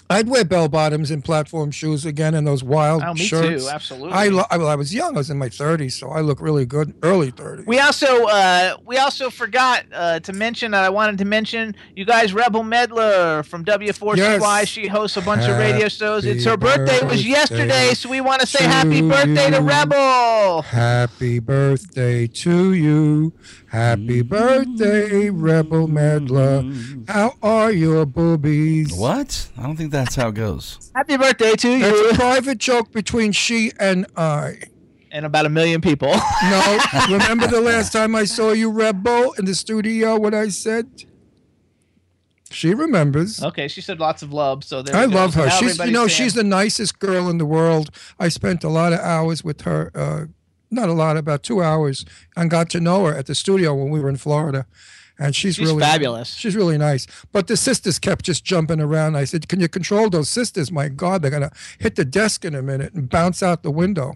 I'd wear bell bottoms and platform shoes again and those wild Oh, me too, absolutely. I, lo- I, well, I was young. I was in my 30s, so I look really good. Early 30s. We also uh, we also forgot uh, to mention that I wanted to mention you guys Rebel Medler from W4CY. Yes. She hosts a bunch of radio shows. It's her birthday, birthday was yesterday, so we want to say happy birthday to. Rebel. Happy birthday to you. Happy birthday, Rebel Medler. How are your boobies? What? I don't think that's how it goes. Happy birthday to you. It's a private joke between she and I. And about a million people. No, remember the last time I saw you, Rebel, in the studio? What I said? She remembers. okay, she said lots of love. So there. I love her. now She's, you know, saying- she's the nicest girl in the world. I spent a lot of hours with her. Uh, not a lot, about two hours, and got to know her at the studio when we were in Florida. And she's, She's really fabulous. She's really nice. But the sisters kept just jumping around. I said, "Can you control those sisters? My God, they're gonna hit the desk in a minute and bounce out the window."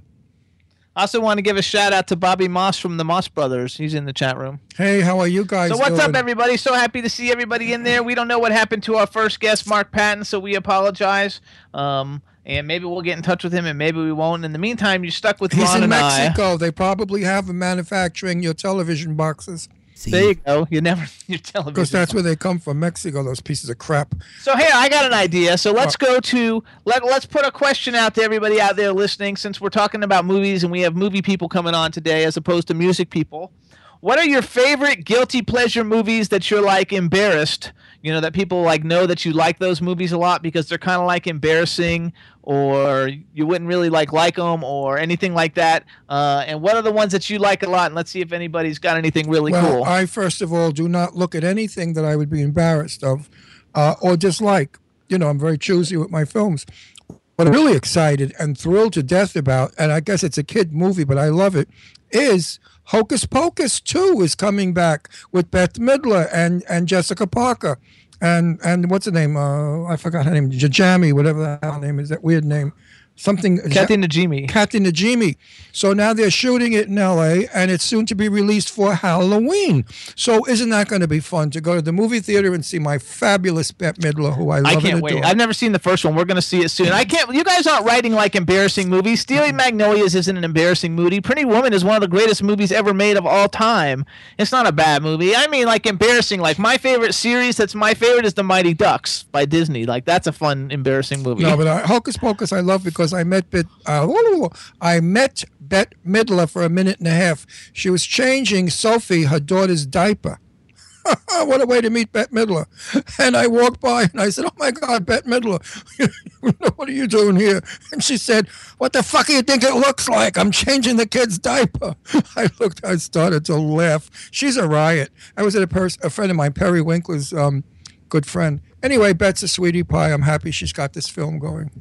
I also want to give a shout out to Bobby Moss from the Moss Brothers. He's in the chat room. Hey, how are you guys? So what's doing? up, everybody? So happy to see everybody in there. We don't know what happened to our first guest, Mark Patton, so we apologize. Um, and maybe we'll get in touch with him, and maybe we won't. In the meantime, you're stuck with He's Ron in and I. Mexico. They probably have him manufacturing your television boxes There you go. You never your television. because that's where they come from, Mexico. Those pieces of crap. So here, I got an idea. So let's go to let let's put a question out to everybody out there listening. Since we're talking about movies and we have movie people coming on today, as opposed to music people, what are your favorite guilty pleasure movies that you're like embarrassed? You know that people like know that you like those movies a lot because they're kind of like embarrassing, or you wouldn't really like like them, or anything like that. Uh, and what are the ones that you like a lot? And let's see if anybody's got anything really well, cool. I first of all do not look at anything that I would be embarrassed of uh, or dislike. You know, I'm very choosy with my films. What I'm really excited and thrilled to death about, and I guess it's a kid movie, but I love it, is Hocus Pocus 2 is coming back with Bette Midler and, and Jessica Parker. And and what's her name? Uh, I forgot her name. Jajami, whatever the hell her name is, that weird name. Something. Kathy Najimy. Kathy Najimy. So now they're shooting it in L.A. and it's soon to be released for Halloween. So isn't that going to be fun to go to the movie theater and see my fabulous Bette Midler, who I love I can't wait. I've never seen the first one. We're going to see it soon. I can't. You guys aren't writing like embarrassing movies. Stealing mm-hmm. Magnolias isn't an embarrassing movie. Pretty Woman is one of the greatest movies ever made of all time. It's not a bad movie. I mean, like embarrassing. Like my favorite series that's my favorite is The Mighty Ducks by Disney. Like that's a fun, embarrassing movie. No, but I, Hocus Pocus I love because I met Bette, uh, I met Bette Midler for a minute and a half. She was changing Sophie, her daughter's diaper. what a way to meet Bette Midler. And I walked by and I said, Oh my God, Bette Midler, what are you doing here? And she said, What the fuck do you think it looks like? I'm changing the kid's diaper. I looked, I started to laugh. She's a riot. I was at a, pers- a friend of mine, Perry Winkler's um, good friend. Anyway, Bette's a sweetie pie. I'm happy she's got this film going.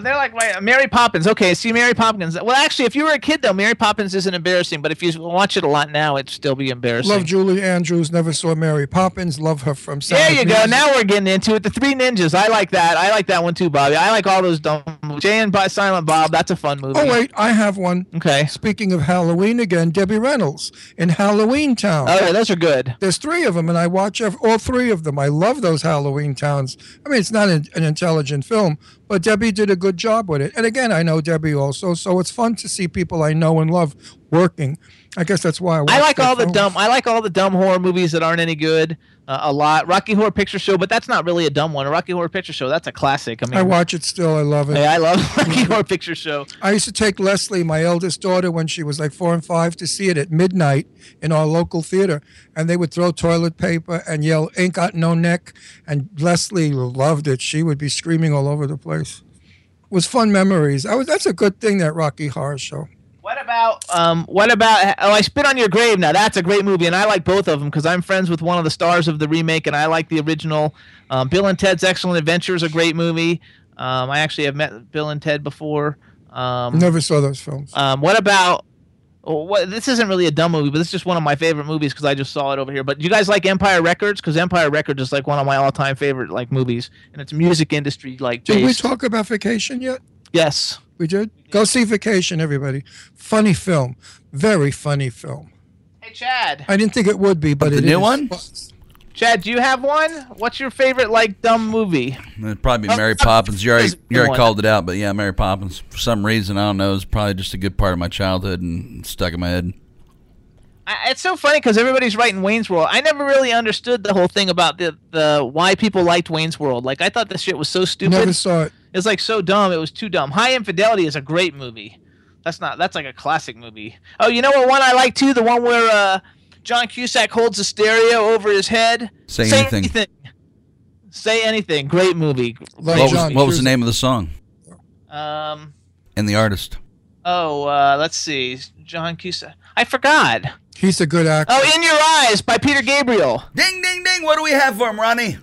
They're like Mary Poppins. Okay, see Mary Poppins. Well, actually, if you were a kid though, Mary Poppins isn't embarrassing. But if you watch it a lot now, it'd still be embarrassing. Love Julie Andrews. Never saw Mary Poppins. Love her from. There you go. Music. Now we're getting into it. The Three Ninjas. I like that. I like that one too, Bobby. I like all those dumb movies. Jay and Silent Bob. That's a fun movie. Oh wait, I have one. Okay. Speaking of Halloween again, Debbie Reynolds in Halloween Town. Oh yeah, those are good. There's three of them, and I watch all three of them. I love those Halloween Towns. I mean, it's not an, an intelligent film, but Debbie did a good job with it. And again, I know Debbie also, so it's fun to see people I know and love working. I guess that's why I, I like all the dumb. I like all the dumb horror movies that aren't any good. Uh, a lot. Rocky Horror Picture Show, but that's not really a dumb one. A Rocky Horror Picture Show. That's a classic. I mean, I watch it still. I love it. Hey, I love Rocky Horror Picture Show. I used to take Leslie, my eldest daughter, when she was like four and five, to see it at midnight in our local theater. And they would throw toilet paper and yell, Ain't got no neck. And Leslie loved it. She would be screaming all over the place. It was fun memories. I was, that's a good thing, that Rocky Horror Show. What about um? What about oh? I spit on your grave. Now that's a great movie, and I like both of them because I'm friends with one of the stars of the remake, and I like the original. Um, Bill and Ted's Excellent Adventure is a great movie. Um, I actually have met Bill and Ted before. Um, Never saw those films. Um, what about? oh, What, this isn't really a dumb movie, but this is just one of my favorite movies because I just saw it over here. But you guys like Empire Records? Because Empire Records is like one of my all-time favorite like movies, and it's music industry like Did we talk about Vacation yet? Yes. We did? Go see Vacation, everybody. Funny film. Very funny film. Hey Chad. I didn't think it would be, but The it new is. one? Chad, do you have one? What's your favorite like dumb movie? It'd probably be Oh, Mary Poppins. You already, you already called it out, but yeah, Mary Poppins. For some reason, I don't know. It's probably just a good part of my childhood and stuck in my head. I, it's so funny because everybody's writing Wayne's World. I never really understood the whole thing about the the why people liked Wayne's World. Like I thought this shit was so stupid. Never saw it. It's like so dumb. It was too dumb. High Infidelity is a great movie. That's not. That's like a classic movie. Oh, you know what one I like too? The one where uh, John Cusack holds a stereo over his head. Say anything. Say anything. Great movie. Like what was, what was the name of the song Um. and the artist? Oh, uh, let's see. John Cusack. I forgot. He's a good actor. Oh, In Your Eyes by Peter Gabriel. Ding, ding, ding. What do we have for him, Ronnie?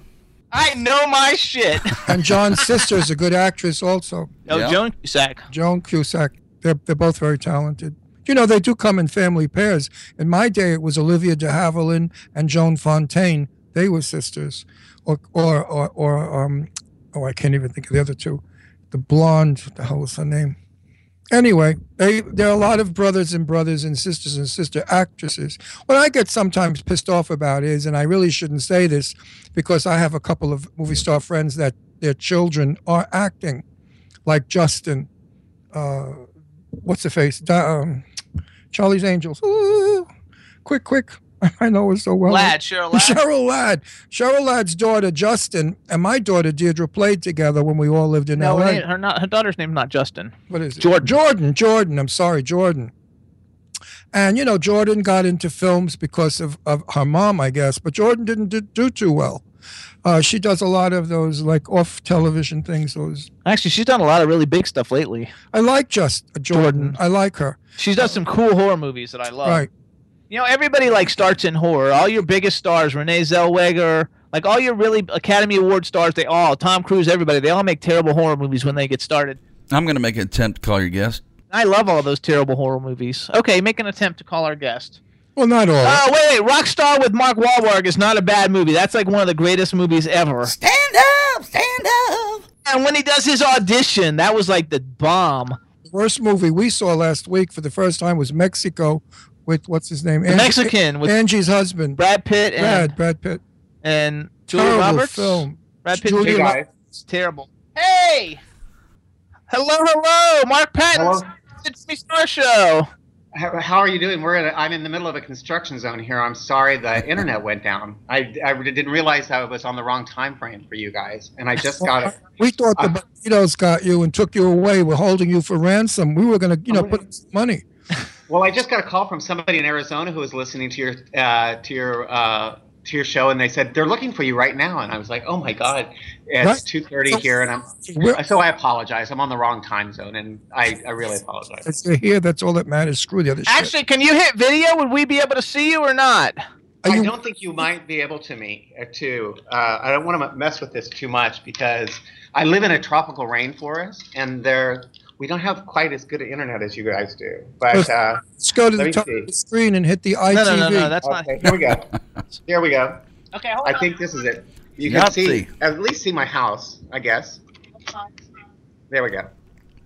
I know my shit. And John's sister is a good actress also. Oh, Yeah. Joan Cusack. Joan Cusack. They're, they're both very talented. You know, they do come in family pairs. In my day, it was Olivia de Havilland and Joan Fontaine. They were sisters. Or, or, or, or um, oh, I can't even think of the other two. The blonde, what the hell was her name? Anyway, they, there are a lot of brothers and brothers and sisters and sister actresses. What I get sometimes pissed off about is, and I really shouldn't say this because I have a couple of movie star friends that their children are acting, like Justin, uh, what's the face? Um, Charlie's Angels. Ooh, quick, quick. I know her so well. Ladd, Cheryl Ladd. Cheryl Ladd. Cheryl Ladd's daughter, Justin, and my daughter, Deirdre, played together when we all lived in No, L.A. her, name- her, not, her daughter's name's not Justin. What is it? Jordan. Jordan. Jordan. I'm sorry, Jordan. And, you know, Jordan got into films because of, of her mom, I guess, but Jordan didn't do, do too well. Uh, she does a lot of those, like, off television things. Those Actually, she's done a lot of really big stuff lately. I like just uh, Jordan. I like her. She's done some cool horror movies that I love. Right. You know, everybody like starts in horror. All your biggest stars, Renee Zellweger, like all your really Academy Award stars, they all, Tom Cruise, everybody, they all make terrible horror movies when they get started. I'm going to make an attempt to call your guest. I love all those terrible horror movies. Okay, make an attempt to call our guest. Well, not all. Oh, wait, wait. Rockstar with Mark Wahlberg is not a bad movie. That's like one of the greatest movies ever. Stand up, stand up. And when he does his audition, that was like the bomb. Worst movie we saw last week for the first time was Mexico with, what's his name? The Mexican with Angie's husband. Brad Pitt and Brad, Brad Pitt. and Julia Terrible Roberts. film. Brad Pitt. Julia Julia Roberts. It's terrible. Hey, hello, hello, Mark Patton. Hello. It's me Star Show. How, how are you doing? We're in a, I'm in the middle of a construction zone here. I'm sorry the internet went down. I, I didn't realize I was on the wrong time frame for you guys, and I just got it. We thought the banditos got you and took you away. We're holding you for ransom. We were going to, you know, oh, put some money. Well, I just got a call from somebody in Arizona who was listening to your uh, to your uh, to your show, and they said they're looking for you right now. And I was like, oh my god, it's Right. two thirty here, and I'm so I apologize. I'm on the wrong time zone, and I, I really apologize. It's here. That's all that matters. Screw the other shit. Actually, can you hit video? Would we be able to see you or not? I don't think you might be able to me uh, to. Uh, I don't want to mess with this too much because I live in a tropical rainforest, and there we don't have quite as good an internet as you guys do. But uh, Let's go to let the top see. of the screen and hit the ITV. No, no, no, no, that's not- okay, Here we go. Here we go. Okay, hold I on. think this is it. You can Yahtzee. see at least see my house. I guess. There we go.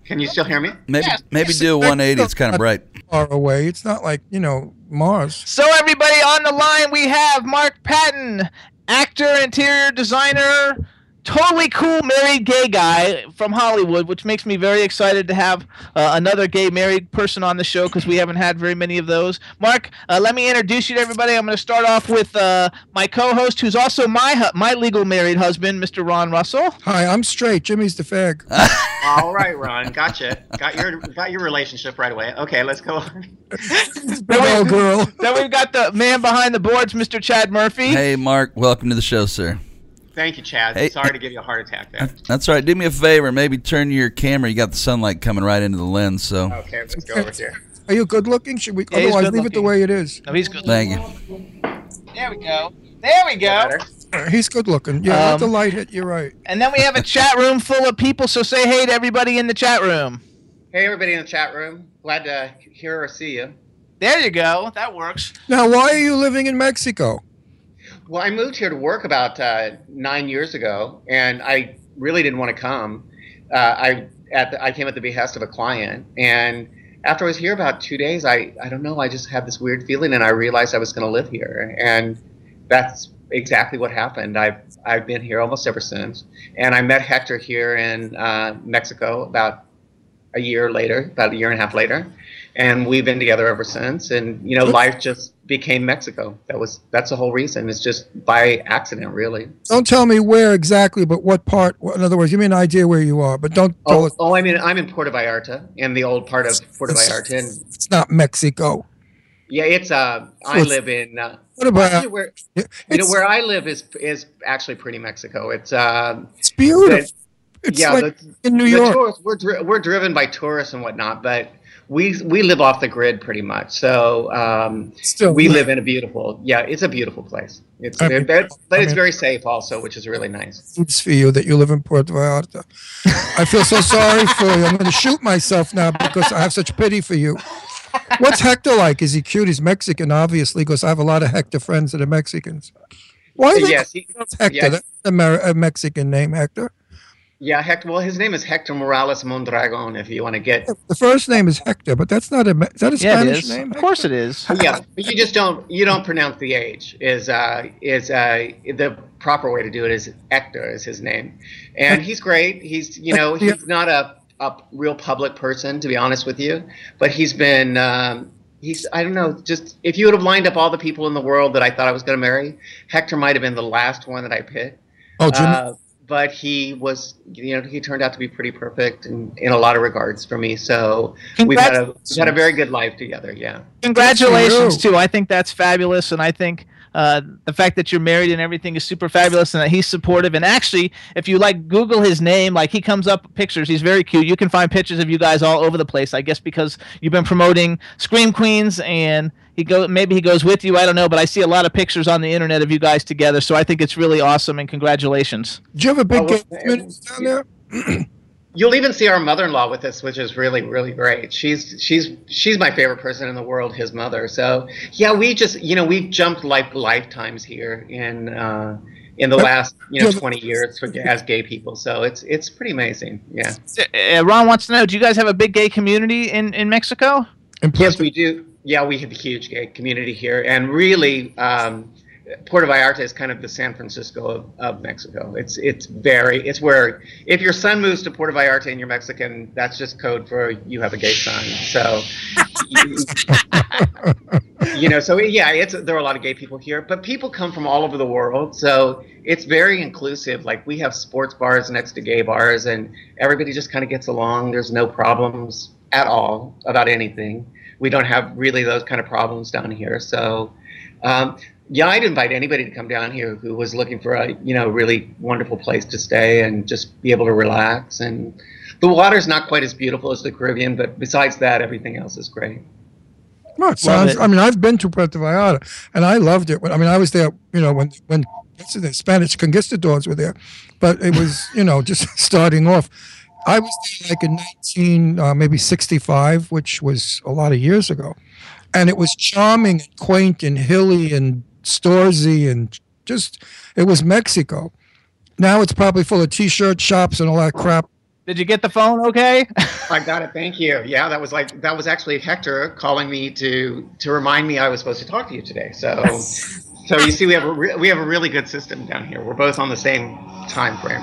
Can you still hear me? Maybe maybe do a 180. It's kind of bright. Far away. It's not like, you know, Mars. So, everybody on the line, we have Mark Patton, actor, interior designer, totally cool married gay guy from Hollywood, which makes me very excited to have uh, another gay married person on the show because we haven't had very many of those. Mark, uh, let me introduce you to everybody. I'm going to start off with uh, my co-host, who's also my hu- my legal married husband, Mr. Ron Russell. Hi, I'm straight. Jimmy's the fag. All right, Ron. Gotcha. Got your got your relationship right away. Okay, let's go. on. Big old girl. Then we've got the man behind the boards, Mr. Chad Murphy. Hey, Mark. Welcome to the show, sir. Thank you, Chad. Hey, Sorry to give you a heart attack there. That's right. Do me a favor. Maybe turn your camera. You got the sunlight coming right into the lens. So Okay, let's go over here. Are you good looking? Should we? Yeah, otherwise, good leave it the way it is. No, he's good. thank you. There we go. There we go. He's good looking. Yeah, let Um, the light hit. You're right. And then we have a chat room full of people, so say hey to everybody in the chat room. Hey, everybody in the chat room. Glad to hear or see you. There you go. That works. Now, why are you living in Mexico? Well, I moved here to work about uh, nine years ago, and I really didn't want to come. Uh, I at the, I came at the behest of a client, and after I was here about two days, I I don't know, I just had this weird feeling, and I realized I was going to live here, and that's exactly what happened. I've I've been here almost ever since, and I met Hector here in uh, Mexico about a year later, about a year and a half later, and we've been together ever since. And you know, life just became Mexico. That was that's the whole reason. It's just by accident, really. Don't tell me where exactly, but what part. In other words, give me an idea where you are, but don't tell Oh, us oh, I mean, I'm in Puerto Vallarta, in the old part of Puerto It's- Vallarta, and it's not Mexico. yeah, it's uh, I It's- live in. Uh, What about- where you know where I live is is actually pretty Mexico. It's um, It's beautiful. the- It's yeah, like the- in New York. tourists- we're dri- we're driven by tourists and whatnot, but we we live off the grid pretty much. So um, Still, we live in a beautiful. Yeah, it's a beautiful place. It's I mean- but, it's very safe also, which is really nice. It's for you that you live in Puerto Vallarta. I feel so sorry for you. I'm going to shoot myself now because I have such pity for you. What's Hector like? Is he cute? He's Mexican, obviously, because I have a lot of Hector friends that are Mexicans. Why is Yes, he- Hector? yes. That's a, Mer- a Mexican name, Hector. Yeah, Hector. Well, his name is Hector Morales Mondragon. If you want to get The first name is Hector, but that's not a. Is that a Yeah, Spanish is. name? Of course it is. yeah, but you just don't you don't pronounce the H. Is uh is uh the proper way to do it is Hector is his name, and he's great. He's you know Yeah. he's not a a real public person to be honest with you, but he's been. Um, He's, I don't know, just if you would have lined up all the people in the world that I thought I was going to marry, Hector might have been the last one that I picked. Oh, Jimmy. Uh, but he was, you know, he turned out to be pretty perfect in, in a lot of regards for me. So we've had a we've had a very good life together. Yeah. Congratulations too. I think that's fabulous, and I think uh, the fact that you're married and everything is super fabulous, and that he's supportive. And actually, if you like Google his name, like he comes up pictures. He's very cute. You can find pictures of you guys all over the place. I guess because you've been promoting Scream Queens, and he go maybe he goes with you. I don't know, but I see a lot of pictures on the internet of you guys together. So I think it's really awesome, and congratulations. Do you have a big Oh, gay well, community down there? You'll even see our mother-in-law with us, which is really, really great. She's she's she's my favorite person in the world, his mother. So yeah, we just you know we've jumped like lifetimes here in uh, in the last you know 20 years for, as gay people. So it's it's pretty amazing. Yeah. Uh, Ron wants to know: Do you guys have a big gay community in in Mexico? Yes, we do. Yeah, we have a huge gay community here, and really, um, Puerto Vallarta is kind of the San Francisco of, of Mexico. It's it's very it's where if your son moves to Puerto Vallarta and you're Mexican, that's just code for you have a gay son. So, you, you know, so yeah, it's there are a lot of gay people here, but people come from all over the world, so it's very inclusive. Like we have sports bars next to gay bars, and everybody just kind of gets along. There's no problems at all about anything. We don't have really those kind of problems down here. So, um, yeah, I'd invite anybody to come down here who was looking for a you know really wonderful place to stay and just be able to relax. And the water's not quite as beautiful as the Caribbean, but besides that, everything else is great. No, it sounds. it. I mean, I've been to Puerto Vallarta, and I loved it. When, I mean, I was there. You know, when when the Spanish conquistadors were there, but it was you know just starting off. I was there like in nineteen, uh, maybe sixty-five, which was a lot of years ago, and it was charming and quaint and hilly and storesy and just it was Mexico. Now it's probably full of T-shirt shops and all that crap. Did you get the phone? Okay. I got it. Thank you. Yeah, that was like that was actually Hector calling me to to remind me I was supposed to talk to you today. So, so you see, we have a re- we have a really good system down here. We're both on the same time frame.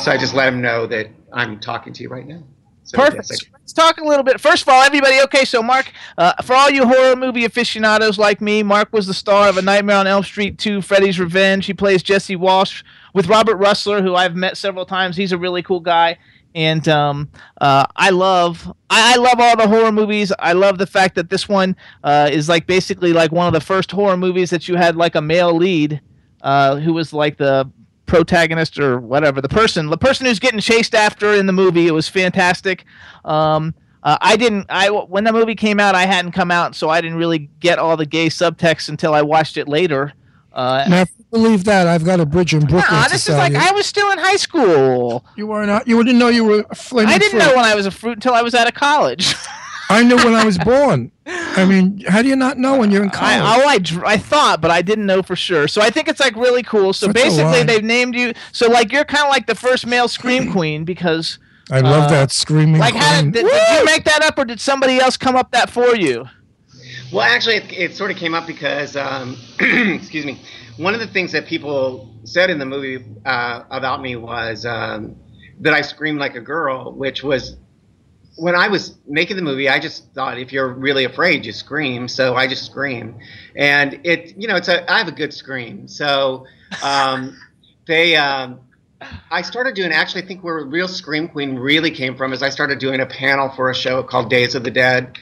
So I just let him know that I'm talking to you right now. So, Perfect. yes, Let's talk a little bit. First of all, everybody, okay, so Mark, uh, for all you horror movie aficionados like me, Mark was the star of A Nightmare on Elm Street 2, Freddy's Revenge. He plays Jesse Walsh with Robert Rusler, who I've met several times. He's a really cool guy. And um, uh, I love I, I love all the horror movies. I love the fact that this one uh, is like basically like one of the first horror movies that you had like a male lead uh, who was like the protagonist or whatever the person the person who's getting chased after in the movie it was fantastic um, uh, i didn't i when the movie came out i hadn't come out so i didn't really get all the gay subtext until i watched it later uh, Now, believe that, I've got a bridge in Brooklyn nah, this is like you. i was still in high school you were not. You didn't know you were i didn't fruit. know when i was a fruit until i was out of college I knew when I was born. I mean, how do you not know when you're in college? I, oh, I, dr- I thought, but I didn't know for sure. So I think it's like really cool. So That's basically, they've named you. So like you're kind of like the first male scream queen because I love uh, that screaming. Like, how queen. did, did you make that up, or did somebody else come up that for you? Well, actually, it, it sort of came up because, um, excuse me, one of the things that people said in the movie uh, about me was um, that I screamed like a girl, which was when I was making the movie. I just thought if you're really afraid, you scream. So I just scream, and it, you know, it's a I have a good scream. So um, they. Um, I started doing actually I think where real Scream Queen really came from is I started doing a panel for a show called Days of the Dead,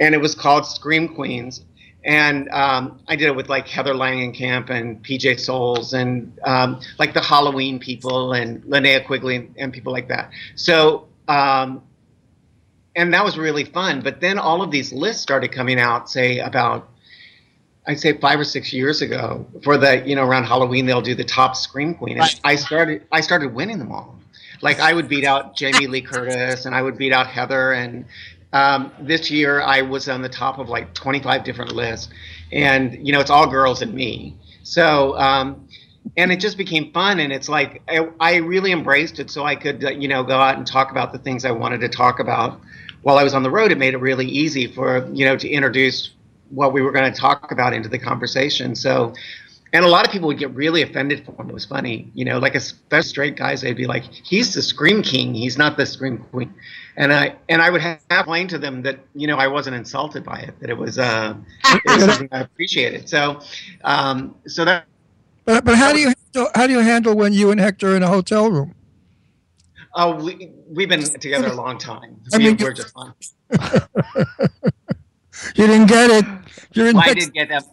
and it was called Scream Queens. And um, I did it with like Heather Langenkamp and PJ Soles and um, like the Halloween people and Linnea Quigley and, and people like that. So, um, and that was really fun. But then all of these lists started coming out, say about I'd say five or six years ago for the you know around Halloween they'll do the top scream queen and I started I started winning them all. Like I would beat out Jamie Lee Curtis and I would beat out Heather and um, this year I was on the top of like 25 different lists and you know it's all girls and me. So um, and it just became fun and it's like I, I really embraced it so I could uh, you know go out and talk about the things I wanted to talk about while I was on the road. It made it really easy for you know to introduce what we were going to talk about into the conversation. So, and a lot of people would get really offended for him. It was funny, you know, like especially straight guys, they'd be like, "He's the scream king. He's not the scream queen." And I and I would have to explain to them that you know I wasn't insulted by it. That it was uh, it was something I appreciated. So, um, so that But, but how do you handle, how do you handle when you and Hector are in a hotel room? Oh we we've been together a long time. I We, mean, we're just fun. You didn't get it. You're in Well, I Mex- did get that.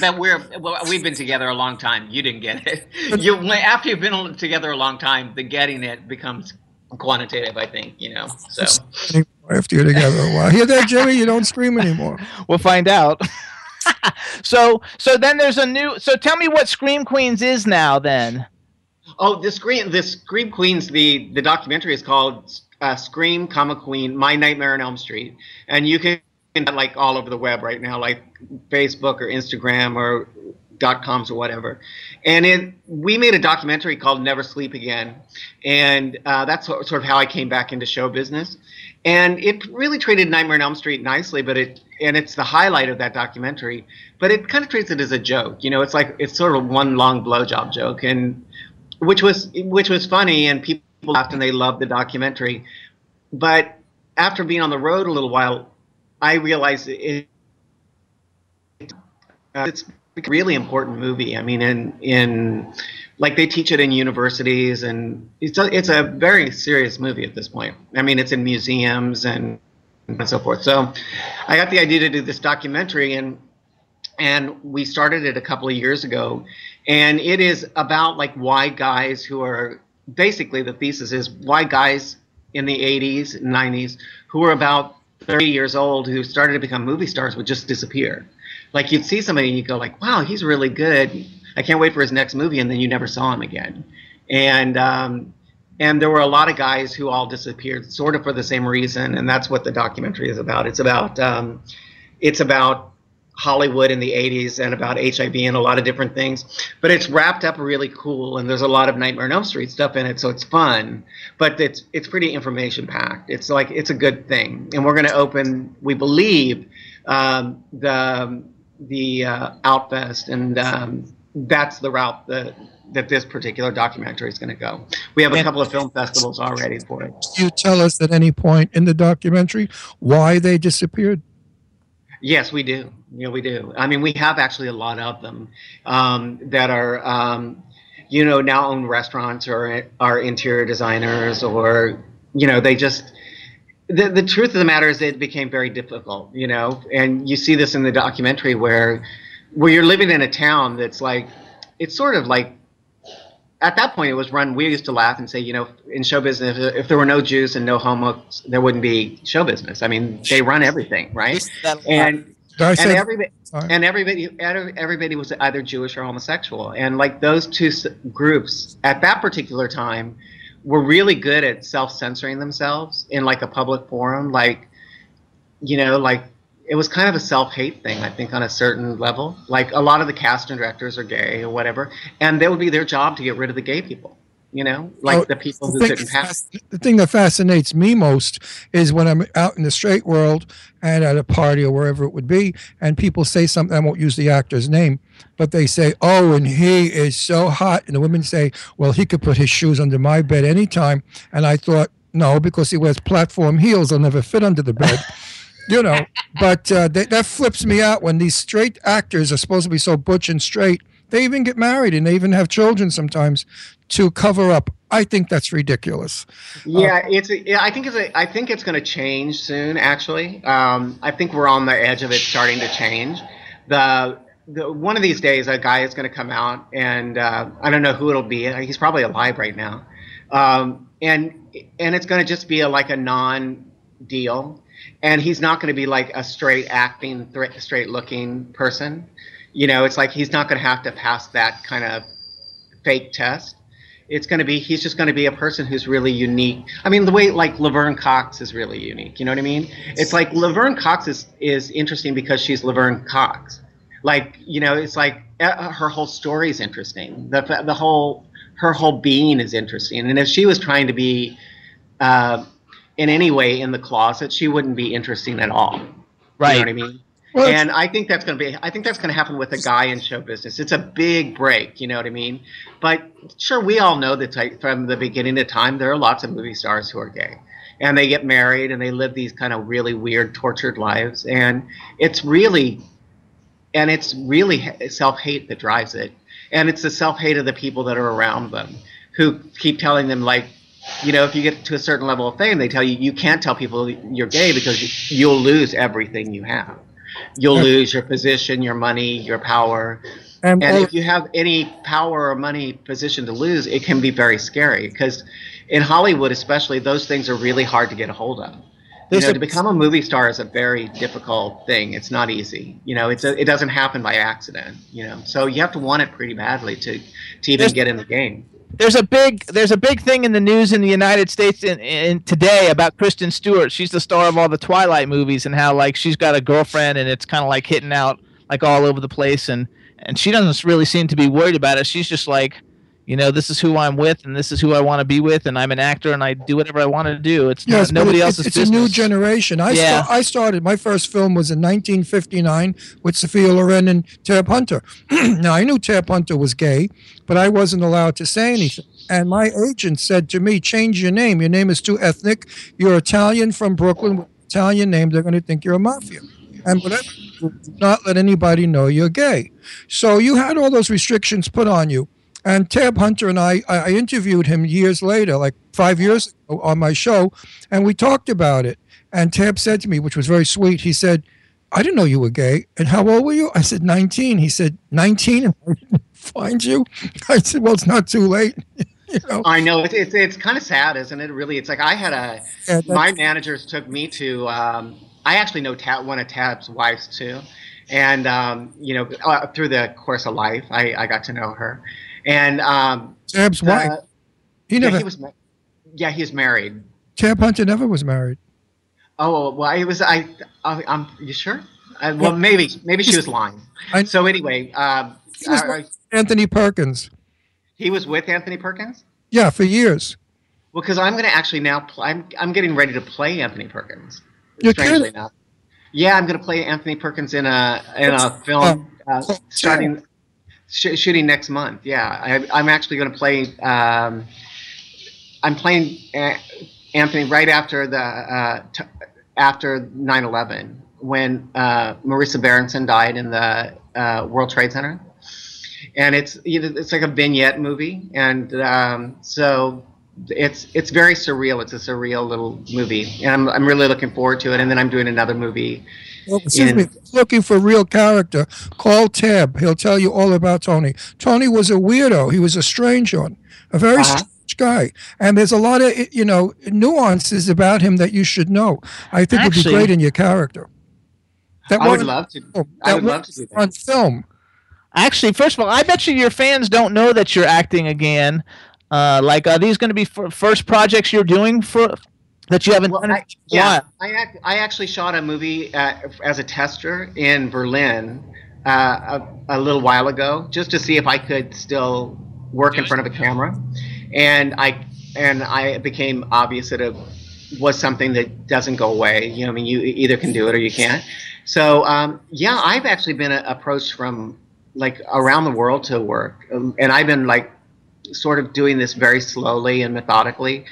But we're well, we've been together a long time. You didn't get it. You after you've been together a long time, the getting it becomes quantitative. I think you know. So after you're together a while. Hear that, Jimmy? You don't scream anymore. We'll find out. so so then there's a new. So tell me what Scream Queens is now. Then oh, the scream the Scream Queens the the documentary is called uh, Scream, comma Queen, My Nightmare on Elm Street, and you can like all over the web right now, like Facebook or Instagram or dot coms or whatever. And it, we made a documentary called Never Sleep Again, and uh, that's sort of how I came back into show business. And it really treated Nightmare on Elm Street nicely, but it and it's the highlight of that documentary. But it kind of treats it as a joke, you know. It's like it's sort of one long blowjob joke, and which was which was funny, and people laughed and they loved the documentary. But after being on the road a little while, I realized it, uh, it's a really important movie. I mean, in in like they teach it in universities, and it's a, it's a very serious movie at this point. I mean, it's in museums and and so forth. So, I got the idea to do this documentary, and and we started it a couple of years ago, and it is about like why guys who are basically the thesis is why guys in the 80s 90s who were about 30 years old who started to become movie stars would just disappear. Like you'd see somebody and you go like wow he's really good. I can't wait for his next movie and then you never saw him again. And um, and there were a lot of guys who all disappeared sort of for the same reason and that's what the documentary is about. It's about um, it's about Hollywood in the 80s and about HIV and a lot of different things. But it's wrapped up really cool and there's a lot of Nightmare on Elm Street stuff in it, so it's fun. But it's it's pretty information packed. It's like it's a good thing. And we're going to open, we believe, um, the the uh, Outfest, and um, that's the route that that this particular documentary is going to go. We have a couple of film festivals already for it. You tell us at any point in the documentary why they disappeared. Yes, we do. Yeah, we do. I mean, we have actually a lot of them um, that are, um, you know, now own restaurants or are interior designers, or you know, they just. The, the truth of the matter is, it became very difficult, you know, and you see this in the documentary where, where you're living in a town that's like, it's sort of like at that point it was run we used to laugh and say you know in show business if, if there were no jews and no homos there wouldn't be show business. I mean they run everything right? And and everybody and everybody everybody was either jewish or homosexual. And like those two groups at that particular time were really good at self-censoring themselves in like a public forum. Like you know like it was kind of a self-hate thing i think on a certain level like a lot of the cast and directors are gay or whatever and that would be their job to get rid of the gay people You know, like Oh, the people the who that pass. The thing that fascinates me most is when I'm out in the straight world and at a party or wherever it would be, and people say something. I won't use the actor's name, but they say, "Oh, and he is so hot," and the women say, "Well, he could put his shoes under my bed anytime." And I thought, no, because he wears platform heels, they'll never fit under the bed. you know, but uh, that, that flips me out when these straight actors are supposed to be so butch and straight. They even get married and they even have children sometimes to cover up. I think that's ridiculous. Yeah, it's. A, I think it's. A, I think it's going to change soon. Actually, um, I think we're on the edge of it starting to change. The, the one of these days, a guy is going to come out, and uh, I don't know who it'll be. He's probably alive right now, um, and and it's going to just be a, like a non-deal, and he's not going to be like a straight acting, thre- straight looking person. You know, it's like he's not going to have to pass that kind of fake test. It's going to be he's just going to be a person who's really unique. I mean the way like laverne cox is really unique you know what i mean? It's like laverne cox is is interesting because she's laverne cox. Like you know it's like her whole story is interesting. The the whole her whole being is interesting. And if she was trying to be uh, in any way in the closet she wouldn't be interesting at all Right. you know what i mean Well, and I think that's going to be. I think that's going to happen with a guy in show business. It's a big break, you know what I mean? But sure, we all know that like, from the beginning of time, there are lots of movie stars who are gay, and they get married and they live these kind of really weird, tortured lives, and it's really, and it's really self hate that drives it, and it's the self hate of the people that are around them, who keep telling them like. You know, if you get to a certain level of fame, they tell you you can't tell people you're gay because you- you'll lose everything you have you'll Yeah. lose your position, your money, your power. And And if you have any power or money position to lose, it can be very scary because in Hollywood, especially, those things are really hard to get a hold of. You know, to become a movie star is a very difficult thing. It's not easy. You know, it's a, it doesn't happen by accident. You know, so you have to want it pretty badly to to even get in the game. There's a big there's a big thing in the news in the United States in, in today about Kristen Stewart. She's the star of all the Twilight movies and how like she's got a girlfriend and it's kind of like hitting out like all over the place and and she doesn't really seem to be worried about it. She's just like, you know, this is who I'm with and this is who I want to be with and I'm an actor and I do whatever I want to do. It's Yes, not, nobody it- else's it's business. a new generation. I, Yeah. sta- I started, my first film was in 1959 with Sophia Loren and Tab Hunter. now, I knew Tab Hunter was gay, but I wasn't allowed to say anything. And my agent said to me, change your name. Your name is too ethnic. You're Italian from Brooklyn with an Italian name. They're going to think you're a mafia. And whatever, do not let anybody know you're gay. So you had all those restrictions put on you. And Tab Hunter and I, I interviewed him years later, like five years ago on my show, and we talked about it. And Tab said to me, which was very sweet, he said, I didn't know you were gay. And how old were you? I said, 19. He said, 19? And I didn't find you? I said, well, it's not too late. you know? I know it's it's, it's kind of sad, isn't it? Really, it's like I had a Yeah, my managers took me to. Um, I actually know Tab, one of Tab's wives too, and um, you know uh, through the course of life, I, I got to know her, and um, Tab's wife. He never. yeah, he was yeah he's married. Tab Hunter never was married. Oh well, it was I. I I'm you sure? I, well, Yeah. maybe maybe she was lying. I- so anyway, um, He was I- I- Anthony Perkins. he was with Anthony Perkins. Yeah, for years. Well, because I'm going to actually now. I'm I'm getting ready to play Anthony Perkins. You're strangely kidding. enough. Yeah, I'm going to play Anthony Perkins in a in a film uh, starting sh- shooting next month. Yeah, I, I'm actually going to play. Um, I'm playing Anthony right after the uh, t- after 9/11 when uh, Marissa Berenson died in the uh, World Trade Center, and it's it's like a vignette movie, and um, so it's it's very surreal. It's a surreal little movie, and I'm I'm really looking forward to it. And then I'm doing another movie. Well, excuse in- me. Looking for real character, call Tab. He'll tell you all about Tony. Tony was a weirdo. He was a strange one, a very Uh-huh. strange guy. And there's a lot of you know nuances about him that you should know. I think it would be great in your character. That I would love to. oh, I would love to do that. on film. Actually, first of all, I bet you your fans don't know that you're acting again. Uh, like, are these going to be f- first projects you're doing for that you haven't Well, done? in I, a yeah, while? I, act, I actually shot a movie uh, as a tester in Berlin uh, a, a little while ago, just to see if I could still work in front of a camera. and I and I it became obvious that it was something that doesn't go away. You know, I mean, you either can do it or you can't. So um, yeah, I've actually been approached from like around the world to work, um, and I've been like sort of doing this very slowly and methodically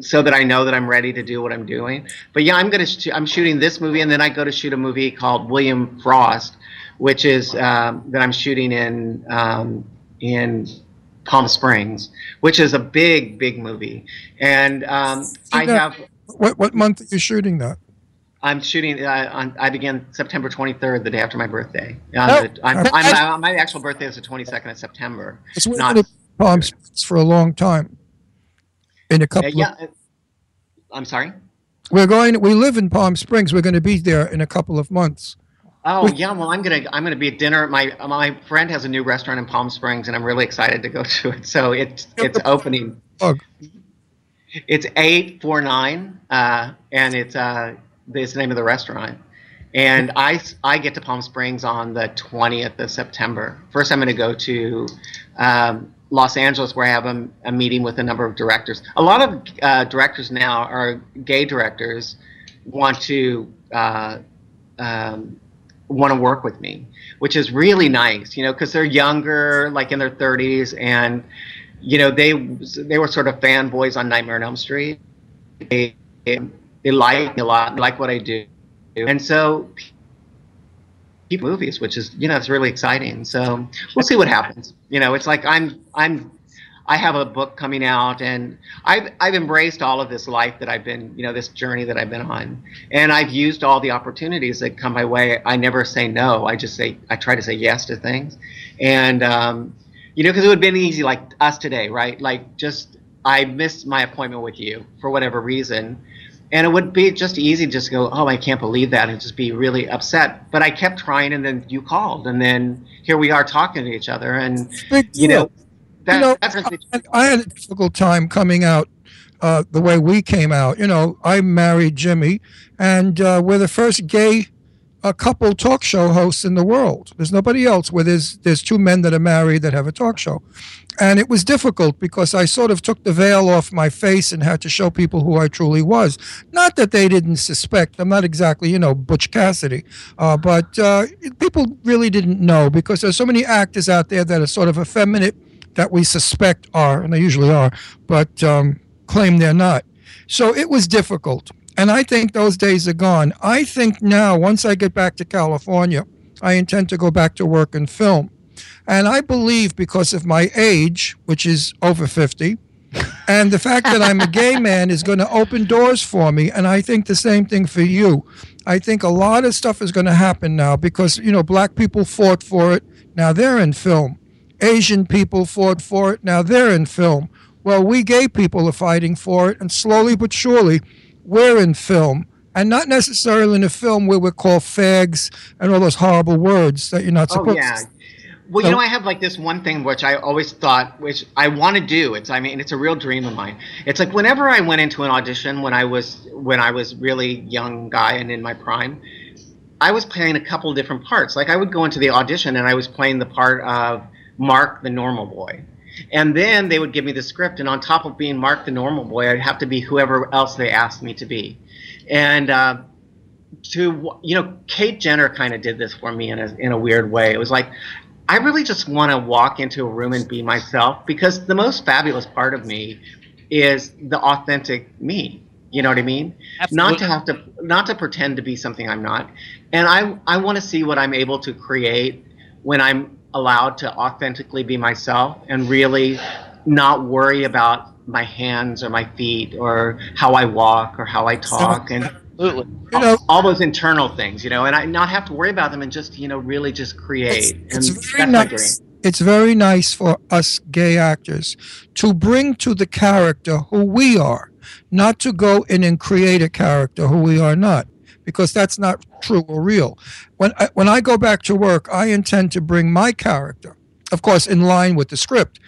so that I know that I'm ready to do what I'm doing. But yeah, I'm gonna sh- I'm shooting this movie, and then I go to shoot a movie called William Frost, which is um, that I'm shooting in um, in Palm Springs, which is a big big movie, and um, I now, have. What what month are you shooting that? I'm shooting. Uh, on, I began September 23rd, the day after my birthday. Oh. the- I'm, I'm, uh, my actual birthday is the 22nd of September. It's not- Palm Springs for a long time. In a Uh, couple yeah. of, uh, I'm sorry. we're going. We live in Palm Springs. We're going to be there in a couple of months. Oh yeah, well I'm gonna I'm gonna be at dinner. My my friend has a new restaurant in Palm Springs, and I'm really excited to go to it. So it's it's opening. Plug. It's eight four nine, uh, and it's uh, it's the name of the restaurant. And I I get to Palm Springs on the twentieth of September. First, I'm going to go to um, Los Angeles, where I have a, a meeting with a number of directors. A lot of uh, directors now are gay directors want to uh, um, want to work with me, which is really nice, you know, because they're younger, like in their 30s, and you know they they were sort of fanboys on Nightmare on Elm Street. They they like me a lot, like what I do, and so keep movies, which is you know it's really exciting. So we'll see what happens. You know, it's like I'm I'm I have a book coming out, and I've I've embraced all of this life that I've been, you know, this journey that I've been on, and I've used all the opportunities that come my way. I never say no. I just say I try to say yes to things, and um, you know, because it would have been easy like us today, right? Like just I missed my appointment with you for whatever reason. And it would be just easy to just go, oh, I can't believe that, and just be really upset. But I kept trying, and then you called, and then here we are talking to each other, and you know, that, you know, that's I, I had a difficult time coming out uh, the way we came out. You know, I married Jimmy, and uh, we're the first gay uh, couple talk show hosts in the world. There's nobody else where there's there's two men that are married that have a talk show, and it was difficult because I sort of took the veil off my face and had to show people who I truly was. Not that they didn't suspect. I'm not exactly you know Butch Cassidy, uh, but uh, people really didn't know because there's so many actors out there that are sort of effeminate that we suspect are, and they usually are, but um, claim they're not. So it was difficult. And I think those days are gone. I think now, once I get back to California, I intend to go back to work in film. And I believe because of my age, which is over 50, and the fact that I'm a gay man is going to open doors for me. And I think the same thing for you. I think a lot of stuff is going to happen now because, you know, black people fought for it. Now they're in film. Asian people fought for it. Now they're in film. Well, we gay people are fighting for it. And slowly but surely, we're in film. And not necessarily in a film where we're called fags and all those horrible words that you're not supposed Oh supposed yeah. to. Well, you know, I have like this one thing which I always thought, which I want to do. It's, I mean, it's a real dream of mine. It's like whenever I went into an audition when I was when I was really young guy and in my prime, I was playing a couple different parts. Like I would go into the audition and I was playing the part of Mark the normal boy. And then they would give me the script, and on top of being Mark the normal boy, I'd have to be whoever else they asked me to be. And uh, to you know, Kate Jenner kind of did this for me in a in a weird way. It was like I really just want to walk into a room and be myself because the most fabulous part of me is the authentic me. You know what I mean? Absolutely. Not to have to not to pretend to be something I'm not. And I I want to see what I'm able to create when I'm allowed to authentically be myself and really not worry about my hands or my feet or how I walk or how I talk and Absolutely. all, all those internal things, you know, and I not have to worry about them and just, you know, really just create. It's and very nice. It's very nice for us gay actors to bring to the character who we are, not to go in and create a character who we are not, because that's not true or real. When I, when I go back to work, I intend to bring my character, of course, in line with the script,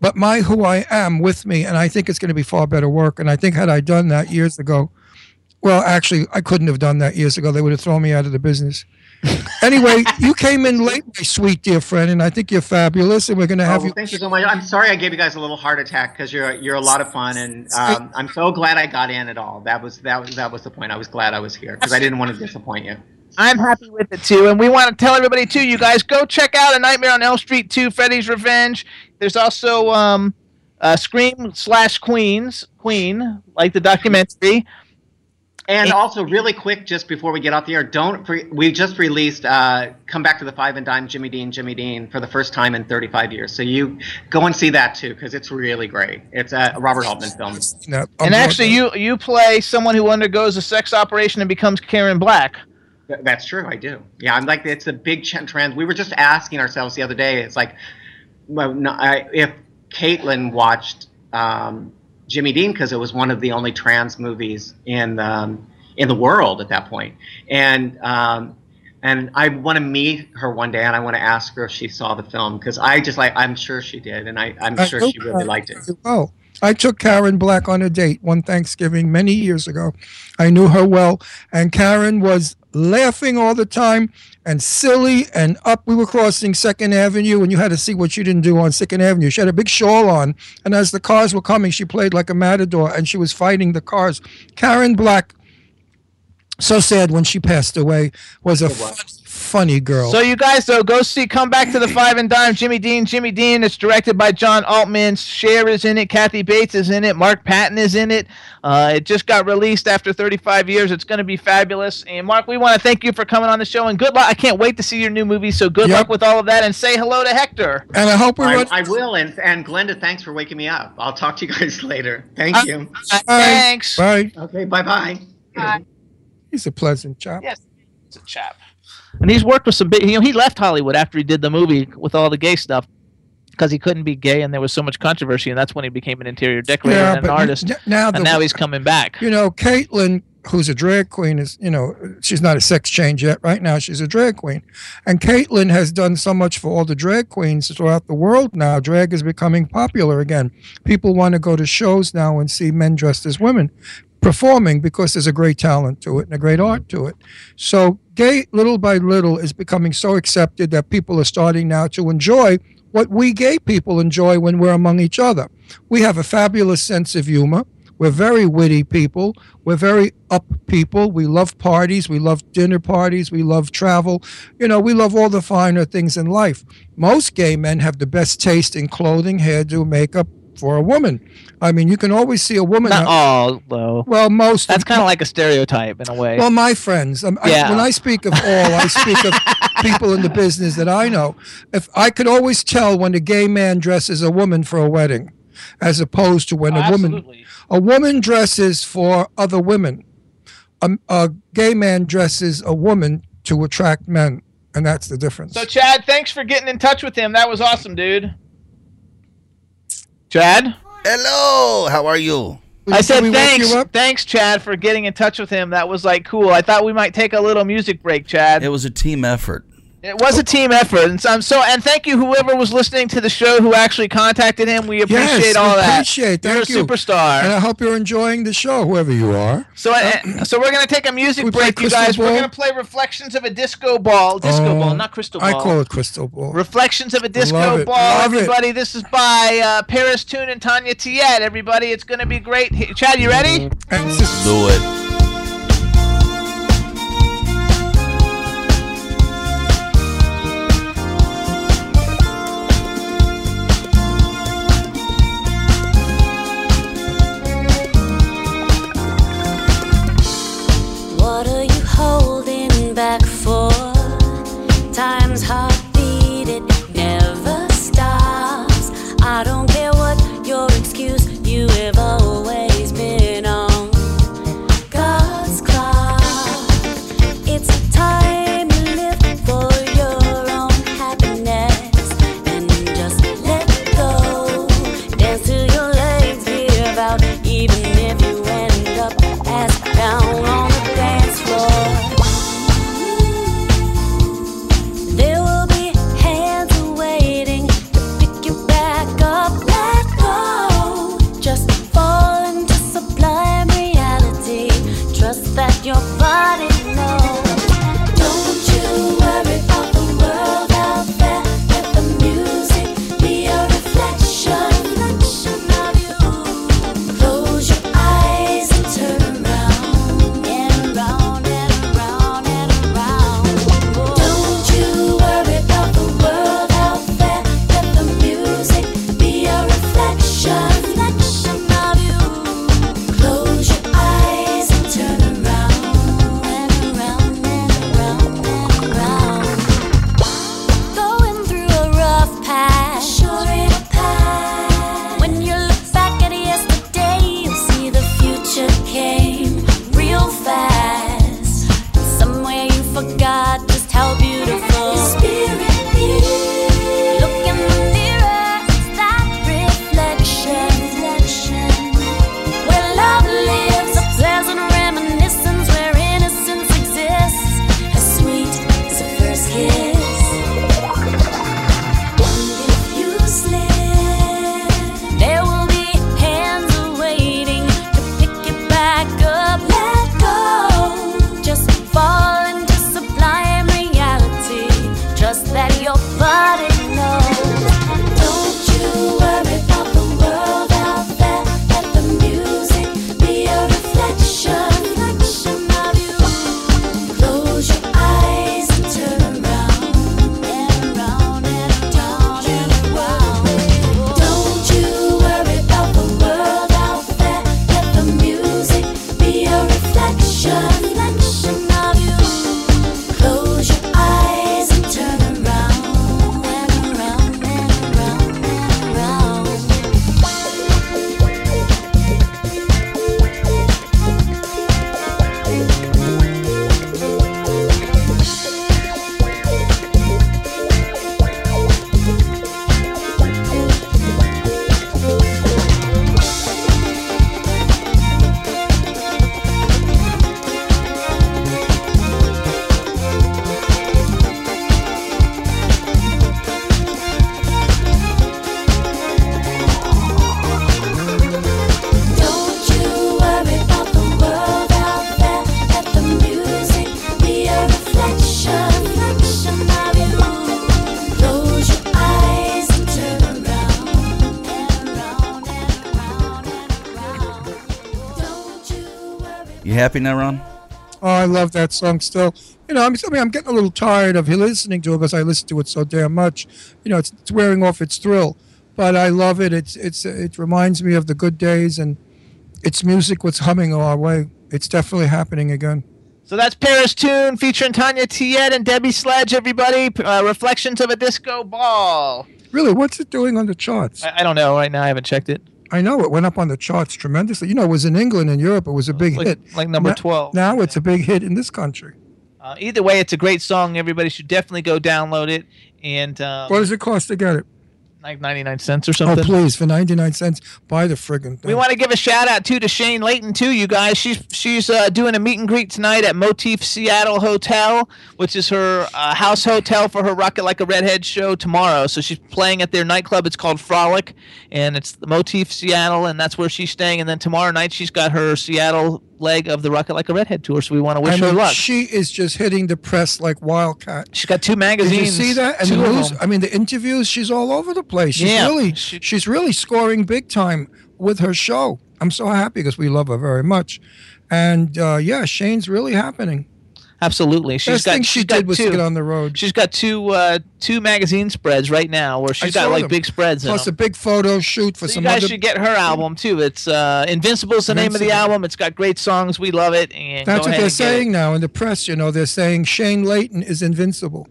but my who I am with me, and I think it's going to be far better work. And I think had I done that years ago, well, actually, I couldn't have done that years ago. They would have thrown me out of the business. Anyway, you came in late, my sweet dear friend, and I think you're fabulous, and we're going to have Oh, you. thank you so much. I'm sorry I gave you guys a little heart attack because you're you're a lot of fun, and um, I'm so glad I got in at all. That was that was that was the point. I was glad I was here because I didn't want to disappoint you. I'm happy with it too, and we want to tell everybody too. You guys go check out A Nightmare on Elm Street 2: Freddy's Revenge. There's also um, uh, Scream slash Queens Queen, like the documentary. And also, really quick, just before we get off the air, don't for, we just released uh, "Come Back to the Five and Dime" Jimmy Dean, Jimmy Dean for the first time in 35 years. So you go and see that too because it's really great. It's a Robert Altman film. No, and actually, you you play someone who undergoes a sex operation and becomes Karen Black. Th- That's true. I do. Yeah, I'm like it's a big ch- trend. We were just asking ourselves the other day. It's like, well, no, I, if Caitlin watched um, Jimmy Dean because it was one of the only trans movies in um, in the world at that point, and um, and I want to meet her one day, and I want to ask her if she saw the film because I just like I'm sure she did, and I, I'm I sure she really liked it. Oh, I took Karen Black on a date one Thanksgiving many years ago. I knew her well, and Karen was laughing all the time and silly and up. We were crossing Second Avenue, and you had to see what she didn't do on Second Avenue. She had a big shawl on, and as the cars were coming, she played like a matador, and she was fighting the cars. Karen Black, so sad when she passed away, was a oh, fun, funny girl. So you guys though go see Come Back to the Five and Dime Jimmy Dean Jimmy Dean it's directed by John Altman Cher is in it Kathy Bates is in it Mark Patton is in it uh, it just got released after 35 years it's going to be fabulous and Mark we want to thank you for coming on the show and good luck I can't wait to see your new movie so good Yep. luck with all of that and say hello to Hector and I hope we I, run. I will, and and Glenda, thanks for waking me up. I'll talk to you guys later. Thank Uh, you. thanks Bye. Okay, bye bye. He's a pleasant chap. Yes, it's a chap. And he's worked with some big. You know, he left Hollywood after he did the movie with all the gay stuff because he couldn't be gay, and there was so much controversy, and that's when he became an interior decorator Yeah, and an artist. n- now the- and now he's coming back. You know, Caitlin, who's a drag queen, is, you know, she's not a sex change yet. Right now, she's a drag queen. And Caitlin has done so much for all the drag queens throughout the world now. Drag is becoming popular again. People want to go to shows now and see men dressed as women performing because there's a great talent to it and a great art to it. So, gay, little by little, is becoming so accepted that people are starting now to enjoy what we gay people enjoy when we're among each other. We have a fabulous sense of humor. We're very witty people. We're very up people. We love parties. We love dinner parties. We love travel. You know, we love all the finer things in life. Most gay men have the best taste in clothing, hairdo, makeup for a woman. I mean, you can always see a woman. Not out- all, though. Well, most. That's kind of like a stereotype in a way. Well, my friends. Um, I- Yeah. when I speak of all, I speak of people in the business that I know. If I could always tell when a gay man dresses a woman for a wedding, as opposed to when Oh, a woman absolutely. a woman dresses for other women. A, a gay man dresses a woman to attract men, and that's the difference. So, Chad, thanks for getting in touch with him. That was awesome, dude. Chad? Hello, how are you? I said thanks, thanks, Chad, for getting in touch with him. That was like cool. I thought we might take a little music break, Chad. It was a team effort. It was a team effort, and so, I'm so and thank you whoever was listening to the show who actually contacted him. We appreciate yes, all we that. Appreciate. That. You're a you. superstar. And I hope you're enjoying the show, whoever you are. So, uh, so we're gonna take a music We break, you Crystal guys. We're gonna play "Reflections of a Disco Ball." Disco Oh, ball, not crystal ball. I call it crystal ball. Reflections of a Disco Love it, Ball, love it. everybody. This is by uh, Paris Tune and Tanya Tiet. Everybody, it's gonna be great. Hey, Chad, you ready? And it's just- Do it. Happy now, Ron? Oh, I love that song still. You know, I'm, I mean, I'm getting a little tired of listening to it because I listen to it so damn much. You know, it's, it's wearing off its thrill, but I love it. It's it's it reminds me of the good days, and it's music what's humming our way. It's definitely happening again. So that's Paris Tune featuring Tanya Tiet and Debbie Sledge, everybody. Uh, Reflections of a Disco Ball. Really, what's it doing on the charts? I, I don't know right now. I haven't checked it. I know it went up on the charts tremendously. You know, it was in England and Europe. It was a big Like- hit. like number Now- 12. Now it's a big hit in this country. Uh, either way, it's a great song. Everybody should definitely go download it. And um, what does it cost to get it? Like 99 cents or something. Oh, please, for 99 cents, buy the friggin' thing. We want to give a shout out too to Shane Layton too, you guys. She's she's uh, doing a meet and greet tonight at Motif Seattle Hotel, which is her uh, house hotel for her Rocket Like a Redhead show tomorrow. So she's playing at their nightclub. It's called Frolic, and it's the Motif Seattle, and that's where she's staying. And then tomorrow night she's got her Seattle leg of the Rocket Like a Redhead tour. So we want to wish I her luck. She is just hitting the press like wildcat. She's got two Did magazines. you see that? And two the of news. I mean, the interviews. She's all over the place. She's Yeah, really, she's really scoring big time with her show. I'm so happy because we love her very much, and uh, yeah, Shane's really happening. Absolutely, she's Best got. thing she she's got did was two. get on the road. She's got two uh, two magazine spreads right now where I she's got like them. big spreads. Plus a big photo shoot for So some you guys other. should get her album too. It's uh, Invincible's the name of the album. It's got great songs. We love it. And That's what they're and get it. saying now in the press. You know, they're saying Shane Layton is invincible.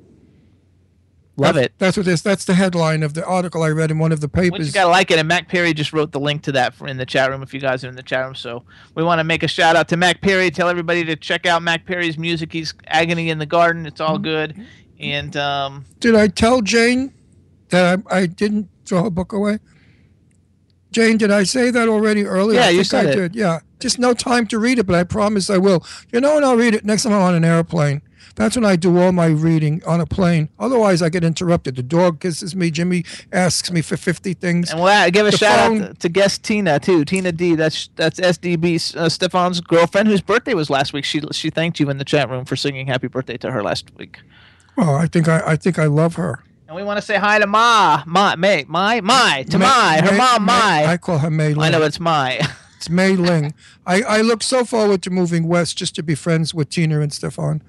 Love That's- it. That's what this. That's the headline of the article I read in one of the Which you papers. gotta like it. And Mac Perry just wrote the link to that for in the chat room. If you guys are in the chat room, so we want to make a shout out to Mac Perry. Tell everybody to check out Mac Perry's music. He's agony in the garden. It's Mm-hmm. all good. And um, Did I tell Jane that I, I didn't throw her book away? Jane, did I say that already earlier? Yeah, I you said I it. did. Yeah, just no time to read it, but I promise I will. You know when I'll read it next time I'm on an airplane. That's when I do all my reading on a plane. Otherwise, I get interrupted. The dog kisses me. Jimmy asks me for fifty things. and we'll give a The shout phone- out to, to guest Tina too. Tina D. That's that's SDB uh, Stefan's girlfriend whose birthday was last week. She she thanked you in the chat room for singing happy birthday to her last week. Well, I think I, I think I love her. And we want to say hi to Ma, Ma, May, My, My, to May- My, her May- mom, May- My. I call her May. Ling. I know it's My. It's Mei Ling. I, I look so forward to moving west just to be friends with Tina and Stefan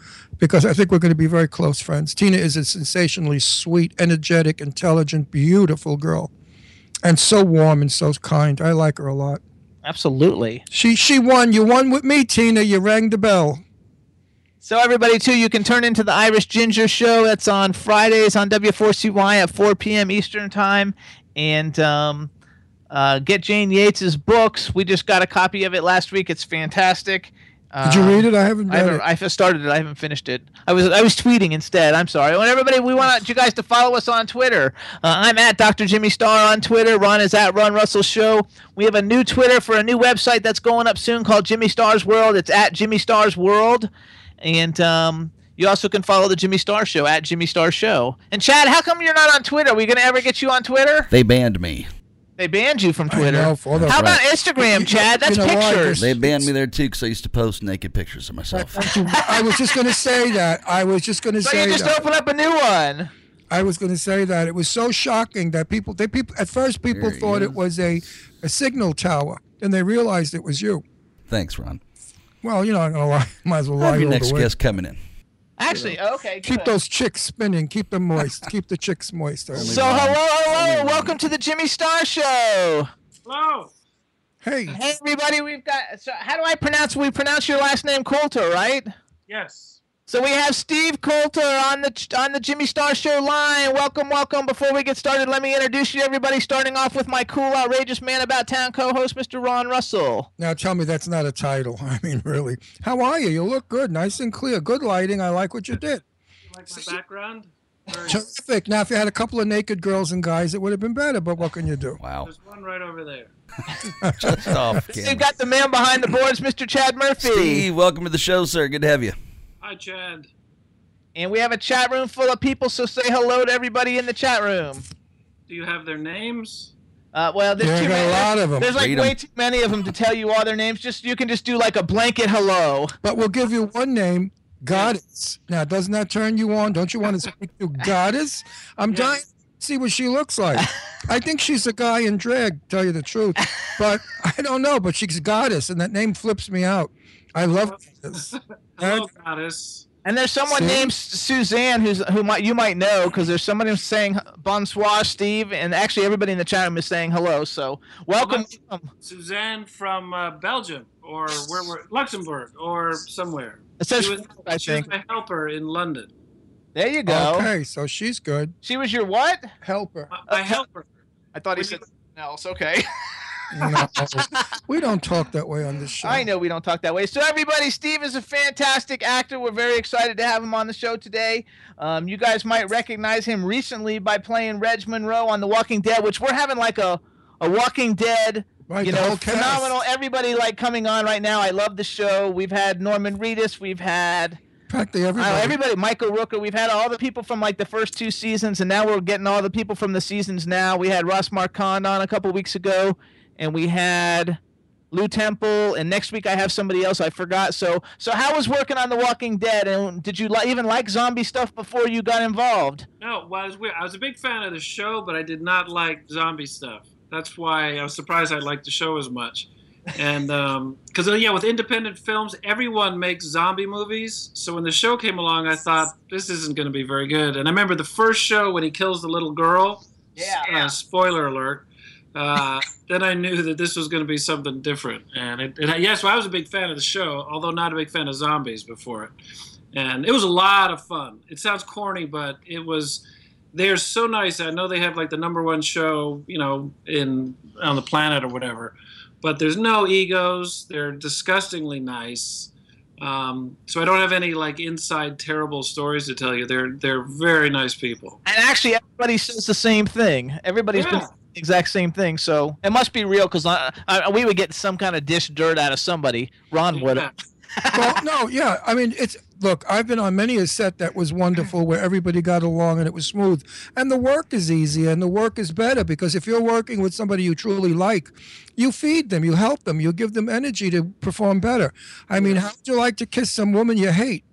because I think we're going to be very close friends. Tina is a sensationally sweet, energetic, intelligent, beautiful girl. And so warm and so kind. I like her a lot. Absolutely. She she won. You won with me, Tina. You rang the bell. So everybody too, you can turn into the Irish Ginger Show. That's on Fridays on W4CY at 4 p.m. Eastern Time, and um, uh, get Jane Yates's books. We just got a copy of it last week. It's fantastic. Did you read it? I haven't I haven't. it. I just started it. I haven't finished it. I was I was tweeting instead. I'm sorry. I want everybody. We want you guys to follow us on Twitter. Uh, I'm at Dr. Jimmy Star on Twitter. Ron is at Ron Russell Show. We have a new Twitter for a new website that's going up soon called Jimmy Star's World. It's at Jimmy Star's World, and um, you also can follow the Jimmy Star Show at Jimmy Star Show. And Chad, how come you're not on Twitter? Are we gonna ever get you on Twitter? They banned me. They banned you from Twitter. know, for the- how about Instagram, Chad? That's you know why? pictures. They banned me there too because I used to post naked pictures of myself. I was just going to say that. I was just going to so say you just that. open up a new one. I was going to say that it was so shocking that people, they people at first people There thought it was a, a signal tower, and they realized it was you. Thanks, Ron. Well, you're not going to lie. Might as well lie Have your next guest coming in. Actually, okay. Keep good. those chicks spinning. Keep them moist. Keep the chicks moist. So hello, hello, welcome to the Jimmy Star Show. Hello. Hey, Hey everybody, we've got. So how do I pronounce? We pronounce your last name Coulter, right? Yes. So we have Steve Coulter on the on the Jimmy Star Show line. Welcome, welcome. Before we get started, let me introduce you to everybody. Starting off with my cool, outrageous man about town co-host, Mr. Ron Russell. now tell me that's not a title. I mean, really. How are you? You look good, nice and clear. Good lighting. I like what you did. You like my background? Terrific. Now, if you had a couple of naked girls and guys, it would have been better. But what can you do? Wow. There's one right over there. Just off We've got the man behind the boards, Mr. Chad Murphy. Steve, welcome to the show, sir. Good to have you. Hi, Chad. And we have a chat room full of people, so say hello to everybody in the chat room. Do you have their names? Uh, well, there's Yeah, too got a many. lot of 'em. There's like Read 'em. way too many of them to tell you all their names. Just you can just do like a blanket hello. But we'll give you one name, Goddess. Now, doesn't that turn you on? Don't you want to speak to Goddess? I'm dying to see what she looks like. I think she's a guy in drag, tell you the truth. But I don't know, but she's goddess, and that name flips me out. I love this. Hello, goddess. And there's someone See? named Suzanne who's who might you might know because there's somebody who's saying bonsoir, Steve, and actually everybody in the chat room is saying hello. So welcome. Suzanne from uh, Belgium or where were Luxembourg or somewhere. It says she was, I she was think. my helper in London. There you go. Okay, so she's good. She was your what? Helper. My helper. I thought he said something else. Okay. No, we don't talk that way on this show. I know we don't talk that way. So everybody, Steve is a fantastic actor. We're very excited to have him on the show today. Um, you guys might recognize him recently by playing Reg Monroe on The Walking Dead, which we're having like a a Walking Dead. Right, you know, whole cast. phenomenal. Everybody like coming on right now. I love the show. We've had Norman Reedus. We've had Practically everybody. don't everybody, Michael Rooker. We've had all the people from like the first two seasons, and now we're getting all the people from the seasons now. We had Ross Marquand on a couple weeks ago, and we had Lew Temple, and next week I have somebody else I forgot. So, so how was working on The Walking Dead, and did you li- even like zombie stuff before you got involved? No, well, I was weird. I was a big fan of the show, but I did not like zombie stuff. That's why I was surprised I liked the show as much. And because yeah, with independent films, everyone makes zombie movies. So when the show came along, I thought this isn't going to be very good. And I remember the first show when he kills the little girl. Yeah. Uh, spoiler alert. Uh, then I knew that this was going to be something different. And it, it, yeah, so I was a big fan of the show, although not a big fan of zombies before it. And it was a lot of fun. It sounds corny, but it was. They're so nice. I know they have like the number one show, you know, in on the planet or whatever. But there's no egos. They're disgustingly nice. Um, so I don't have any like inside terrible stories to tell you. They're they're very nice people. And actually, everybody says the same thing. Everybody's been Yeah. the exact same thing. So it must be real because I, I, we would get some kind of dish dirt out of somebody. Ron would. Yeah. well, no, yeah. I mean, it's look. I've been on many a set that was wonderful, where everybody got along and it was smooth, and the work is easy and the work is better because if you're working with somebody you truly like, you feed them, you help them, you give them energy to perform better. I mean, how would you like to kiss some woman you hate?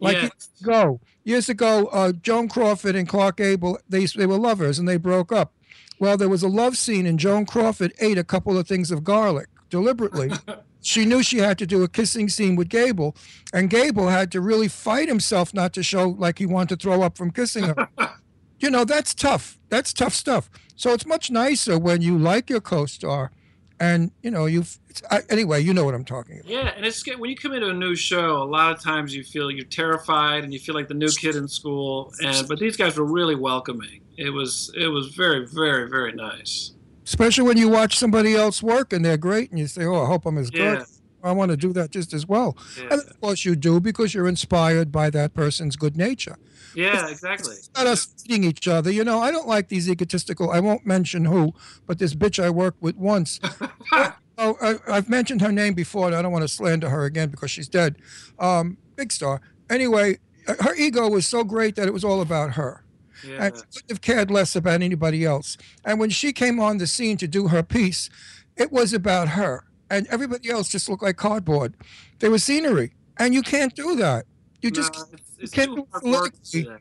Like Yes. years ago, years ago, uh, Joan Crawford and Clark Gable, they they were lovers and they broke up. Well, there was a love scene, and Joan Crawford ate a couple of things of garlic deliberately. she knew she had to do a kissing scene with Gable, and Gable had to really fight himself not to show like he wanted to throw up from kissing her. you know, that's tough. That's tough stuff. So it's much nicer when you like your co-star, and you know you've. It's, I, anyway, you know what I'm talking about. Yeah, and it's good when you come into a new show. A lot of times you feel you're terrified and you feel like the new kid in school. And but these guys were really welcoming. It was it was very very very nice. Especially when you watch somebody else work and they're great, and you say, "Oh, I hope I'm as Yeah. good." I want to do that just as well. Yeah. And of course, you do because you're inspired by that person's good nature. Yeah, exactly. It's not us feeding each other. You know, I don't like these egotistical. I won't mention who, but this bitch I worked with once. oh, I, I've mentioned her name before, and I don't want to slander her again because she's dead. Um, big star. Anyway, uh, her ego was so great that it was all about her. Yeah. And she couldn't have cared less about anybody else. And when she came on the scene to do her piece, it was about her. And everybody else just looked like cardboard. They were scenery. And you can't do that. You just No, it's, it's can't do work. soliloquy. Yeah.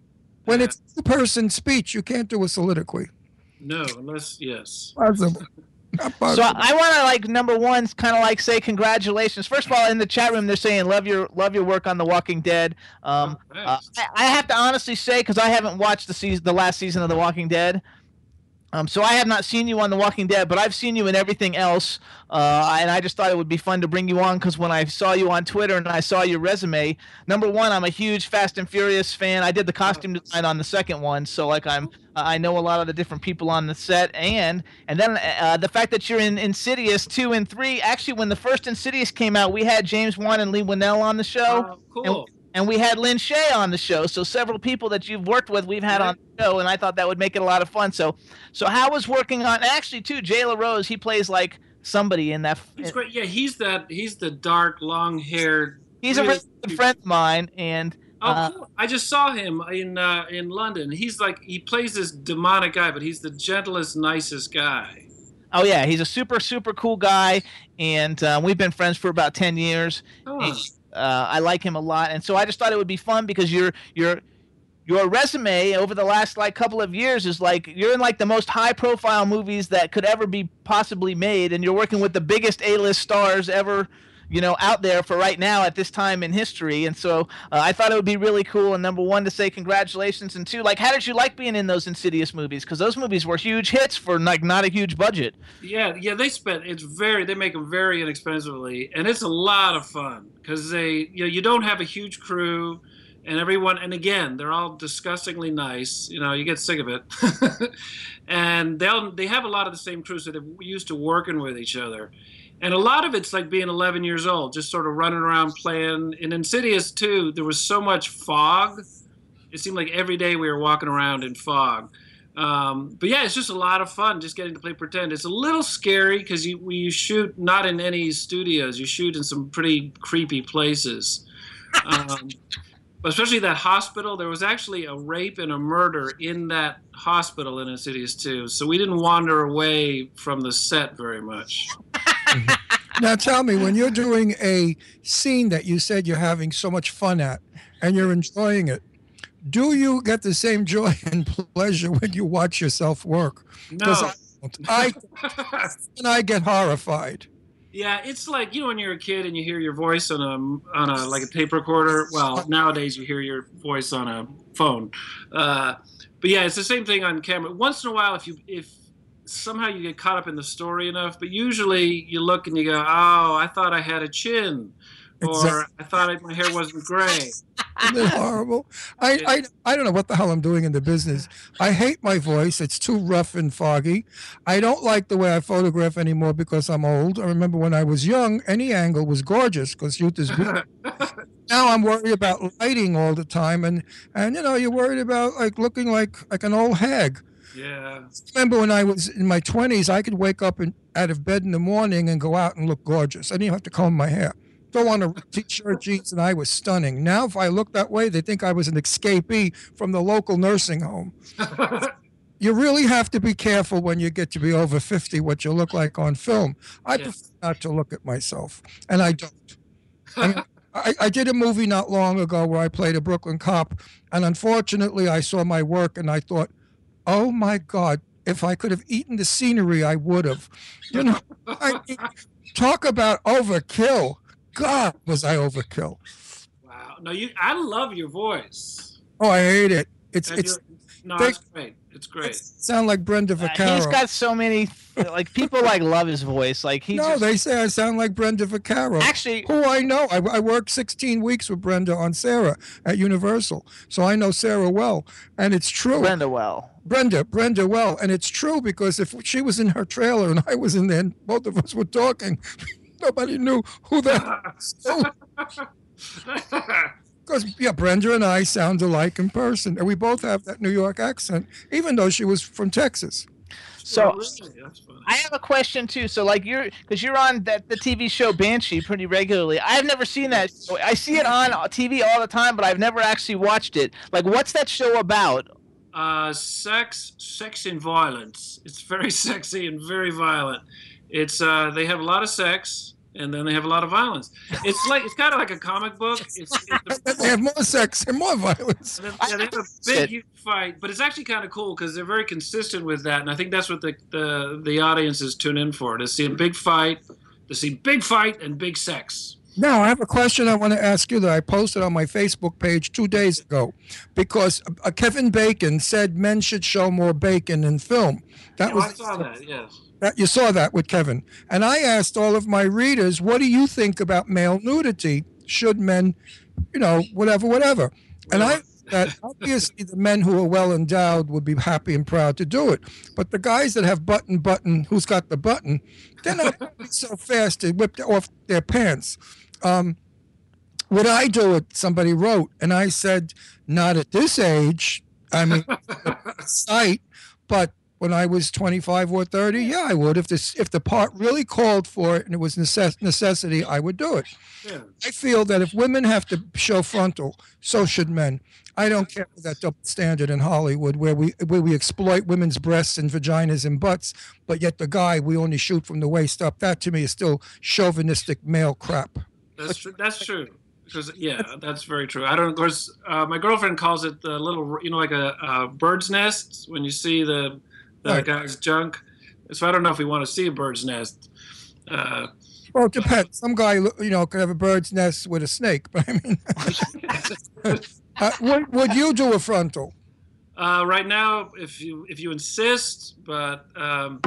When Yeah. it's two person speech, you can't do a soliloquy. No, unless yes. Possible. Not So. I want to like number one, kind of like say congratulations. First of all, in the chat room, they're saying love your love your work on The Walking Dead. Um, Oh, uh. I, I have to honestly say because I haven't watched the season, the last season of The Walking Dead. Um, so I have not seen you on The Walking Dead, but I've seen you in everything else, uh, and I just thought it would be fun to bring you on because when I saw you on Twitter and I saw your resume, number one, I'm a huge Fast and Furious fan. I did the costume design on the second one, so like I'm, I know a lot of the different people on the set, and and then uh, the fact that you're in Insidious two and three. Actually, when the first Insidious came out, we had James Wan and Leigh Whannell on the show. Oh, cool. And, we had Lin Shaye on the show. So several people that you've worked with, we've had on the show, and I thought that would make it a lot of fun. So, so how was working on? Actually, too, Jay LaRose, he plays like somebody in that. He's great. Yeah, he's that. He's the dark, long-haired. He's a really good friend of mine, and Oh, uh, cool. I just saw him in uh, in London. He's like he plays this demonic guy, but he's the gentlest, nicest guy. oh yeah, he's a super super cool guy, and uh, we've been friends for about ten years. Oh. Uh, I like him a lot, and so I just thought it would be fun because you're you're your resume over the last like couple of years is like you're in like the most high profile movies that could ever be possibly made and you're working with the biggest A-list stars ever you know out there for right now at this time in history. And so uh, i thought it would be really cool and number one to say congratulations and two like how did you like being in those insidious movies? Because those movies were huge hits for like not a huge budget. Yeah, yeah, they spent it's very they make them very inexpensively, and it's a lot of fun because they you know you don't have a huge crew, and everyone and again they're all disgustingly nice. You know, you get sick of it, and they'll they have a lot of the same crews that are used to working with each other. And a lot of it's like being 11 years old, just sort of running around playing. In Insidious too, there was so much fog. It seemed like every day we were walking around in fog. Um, but yeah, it's just a lot of fun just getting to play pretend. It's a little scary because you we you shoot not in any studios. You shoot in some pretty creepy places. Um, but especially that hospital, there was actually a rape and a murder in that hospital in Insidious too. So we didn't wander away from the set very much. Now tell me, when you're doing a scene that you said you're having so much fun at and you're enjoying it, do you get the same joy and pleasure when you watch yourself work? No. I, I and I get horrified. Yeah, it's like you know when you're a kid and you hear your voice on a on a like a tape recorder. Well, nowadays you hear your voice on a phone. Uh, but yeah, it's the same thing on camera. Once in a while, if you if somehow you get caught up in the story enough, but usually you look and you go, "Oh, I thought I had a chin," or "I thought my hair wasn't gray." Isn't it horrible? I, I, I don't know what the hell I'm doing in the business. I hate my voice. It's too rough and foggy. I don't like the way I photograph anymore because I'm old. I remember when I was young, any angle was gorgeous because youth is beautiful. now I'm worried about lighting all the time, and and you know you're worried about like looking like like an old hag. Yeah. Remember when I was in my 20s, I could wake up and, out of bed in the morning and go out and look gorgeous. I didn't even have to comb my hair. Throw on a t-shirt, jeans, and I was stunning. Now, if I look that way, they think I was an escapee from the local nursing home. you really have to be careful when you get to be over 50 what you look like on film. I prefer not to look at myself, and I don't. I, mean, I, I did a movie not long ago where I played a Brooklyn cop, and unfortunately, I saw my work and I thought, oh my God, if I could have eaten the scenery, I would have. You know, I talk about overkill. God, was I overkill? Wow. No, you. I love your voice. Oh, I hate it. It's And it's you're- no, they- it's great. It's great. sound like Brenda Uh, Vaccaro. he's got so many like people like love his voice like he no, just, they say I sound like Brenda Vaccaro. Actually- who I know, I, I worked 16 weeks with Brenda on Sarah at Universal, so I know Sarah well, and it's true. Brenda well. Brenda, Brenda well, and it's true because if she was in her trailer and I was in there, and both of us were talking, nobody knew who that. Because yeah, Brenda and I sound alike in person, and we both have that New York accent, even though she was from Texas. So really? I have a question too. So like you're because you're on that the TV show Banshee pretty regularly. I've never seen that. show. I see it on TV all the time, but I've never actually watched it. Like, what's that show about? Uh, sex, sex and violence. It's very sexy and very violent. It's uh, they have a lot of sex and then they have a lot of violence. It's like it's kind of like a comic book. It's, it's They have more sex and more violence. And then- yeah, they have a big huge fight, but it's actually kind of cool because they're very consistent with that, and I think that's what the the, the audiences tune in for to see a big fight, to see big fight and big sex. Now, I have a question I want to ask you that I posted on my Facebook page two days ago because uh, Kevin Bacon said men should show more bacon in film. That Oh, was I saw that. Yes. That you saw that with Kevin. And I asked all of my readers, what do you think about male nudity? Should men, you know, whatever, whatever. And I that obviously the men who are well endowed would be happy and proud to do it. But the guys that have button button, who's got the button, they're not so fast to whip off their pants. Um, would I do it? Somebody wrote, and I said, not at this age. I mean, sight, but when I was 25 or 30, yeah, I would. If this, if the part really called for it and it was necess- necessity, I would do it. Yeah. I feel that if women have to show frontal, so should men. I don't care for that double standard in Hollywood where we where we exploit women's breasts and vaginas and butts, but yet the guy we only shoot from the waist up. That to me is still chauvinistic male crap. That's true. That's true. Because yeah, that's very true. I don't. Of course, uh, my girlfriend calls it the little, you know, like a, a bird's nest when you see the the Right. guy's junk. So I don't know if we want to see a bird's nest. Uh, Well, it depends. Some guy, you know, could have a bird's nest with a snake, but I mean, uh, would, would you do a frontal? uh, right now, if you if you insist, but um,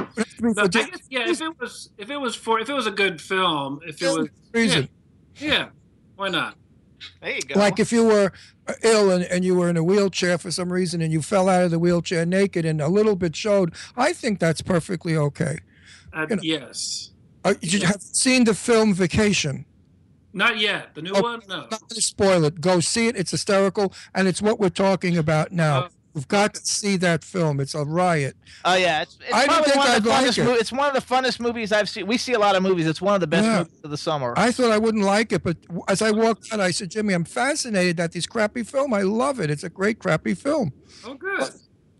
guess, yeah, if it was if it was for if it was a good film, if it was Reason. yeah, yeah, why not? There you go. Like if you were uh, ill and, and you were in a wheelchair for some reason and you fell out of the wheelchair naked and a little bit showed, I think that's perfectly okay. Uh, You know. Yes, Uh, you have seen the film Vacation. not yet. The new Oh, one, no. Not to spoil it. Go see it. It's hysterical, and it's what we're talking about now. You've got to see that film. It's a riot. Oh yeah, it's, it's I don't think one of I'd the like it. mo- it's one of the funnest movies I've seen. We see a lot of movies. It's one of the best Yeah. movies of the summer. I thought I wouldn't like it, but as I walked out, I said, Jimmy, I'm fascinated at this crappy film. I love it. It's a great crappy film. Oh, good.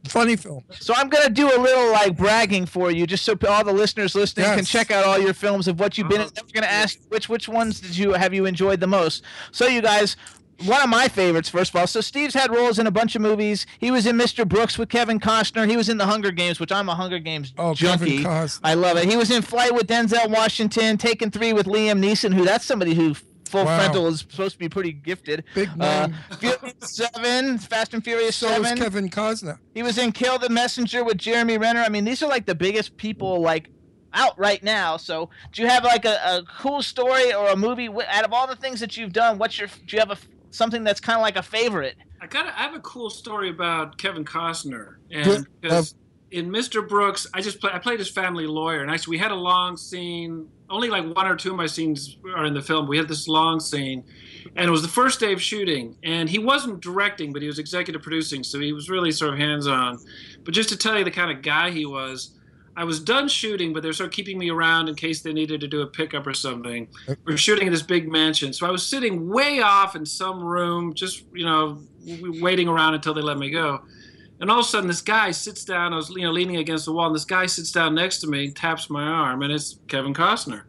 Funny film. So I'm gonna do a little like bragging for you, just so all the listeners listening can check out all your films of what you've been. Uh-huh. in. Then we're gonna ask which which ones did you have you enjoyed the most. So you guys. One of my favorites, first of all. So Steve's had roles in a bunch of movies. He was in Mr. Brooks with Kevin Costner. He was in The Hunger Games, which I'm a Hunger Games Oh, junkie. I love it. He was in Flight with Denzel Washington, Taken Three with Liam Neeson, who that's somebody who full Wow. frontal is supposed to be pretty gifted. Big Uh, name. Furious Seven, Fast and Furious So Seven. Kevin Costner. He was in Kill the Messenger with Jeremy Renner. I mean, these are like the biggest people like out right now. So, do you have like a, a cool story or a movie out of all the things that you've done? What's your do you have a something that's kind of like a favorite? I got I have a cool story about Kevin Costner, and because in Mr. Brooks, I just play, I played his family lawyer, and actually we had a long scene. Only like one or two of my scenes are in the film. We had this long scene, and it was the first day of shooting, and he wasn't directing, but he was executive producing, so he was really sort of hands on. But just to tell you the kind of guy he was. I was done shooting, but they're sort of keeping me around in case they needed to do a pickup or something. We're shooting in this big mansion, so I was sitting way off in some room, just you know, waiting around until they let me go. And all of a sudden, this guy sits down. I was you know leaning against the wall, and this guy sits down next to me, taps my arm, and it's Kevin Costner.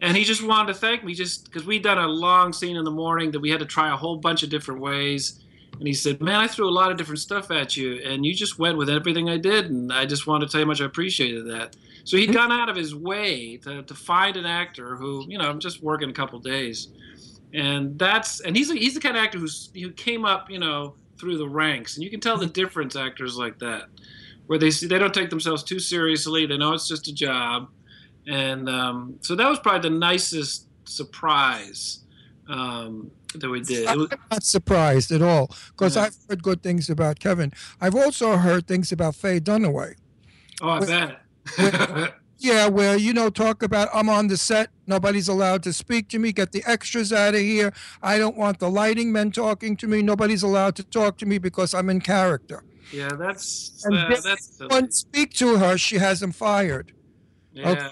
And he just wanted to thank me, just because we'd done a long scene in the morning that we had to try a whole bunch of different ways. And he said, "Man, I threw a lot of different stuff at you, and you just went with everything I did, and I just wanted to tell you how much I appreciated that." So he'd gone out of his way to, to find an actor who, you know, I'm just working a couple days, and that's and he's he's the kind of actor who's who came up, you know, through the ranks, and you can tell the difference actors like that, where they see they don't take themselves too seriously, they know it's just a job, and um, so that was probably the nicest surprise um, that we did. I'm not surprised at all because I've heard good things about Kevin. I've also heard things about Faye Dunaway. oh, I bet. Yeah, where you know, talk about I'm on the set, nobody's allowed to speak to me, get the extras out of here. I don't want the lighting men talking to me. Nobody's allowed to talk to me because I'm in character. yeah, that's And uh, that's one speak to her, she has him fired. yeah. Okay.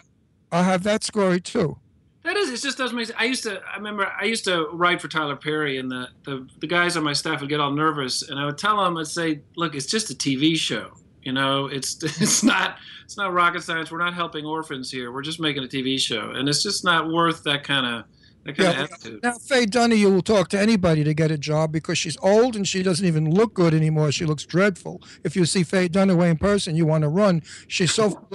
I'll have that story too. That is, it just doesn't make sense. I used to, I remember, I used to write for Tyler Perry, and the, the, the guys on my staff would get all nervous, and I would tell them, I'd say, look, it's just a TV show. You know, it's it's not it's not rocket science. We're not helping orphans here. We're just making a TV show, and it's just not worth that kind of that kind Yeah, of attitude. Now, Faye Dunaway will talk to anybody to get a job because she's old and she doesn't even look good anymore. She looks dreadful. If you see Faye Dunaway in person, you want to run. She's so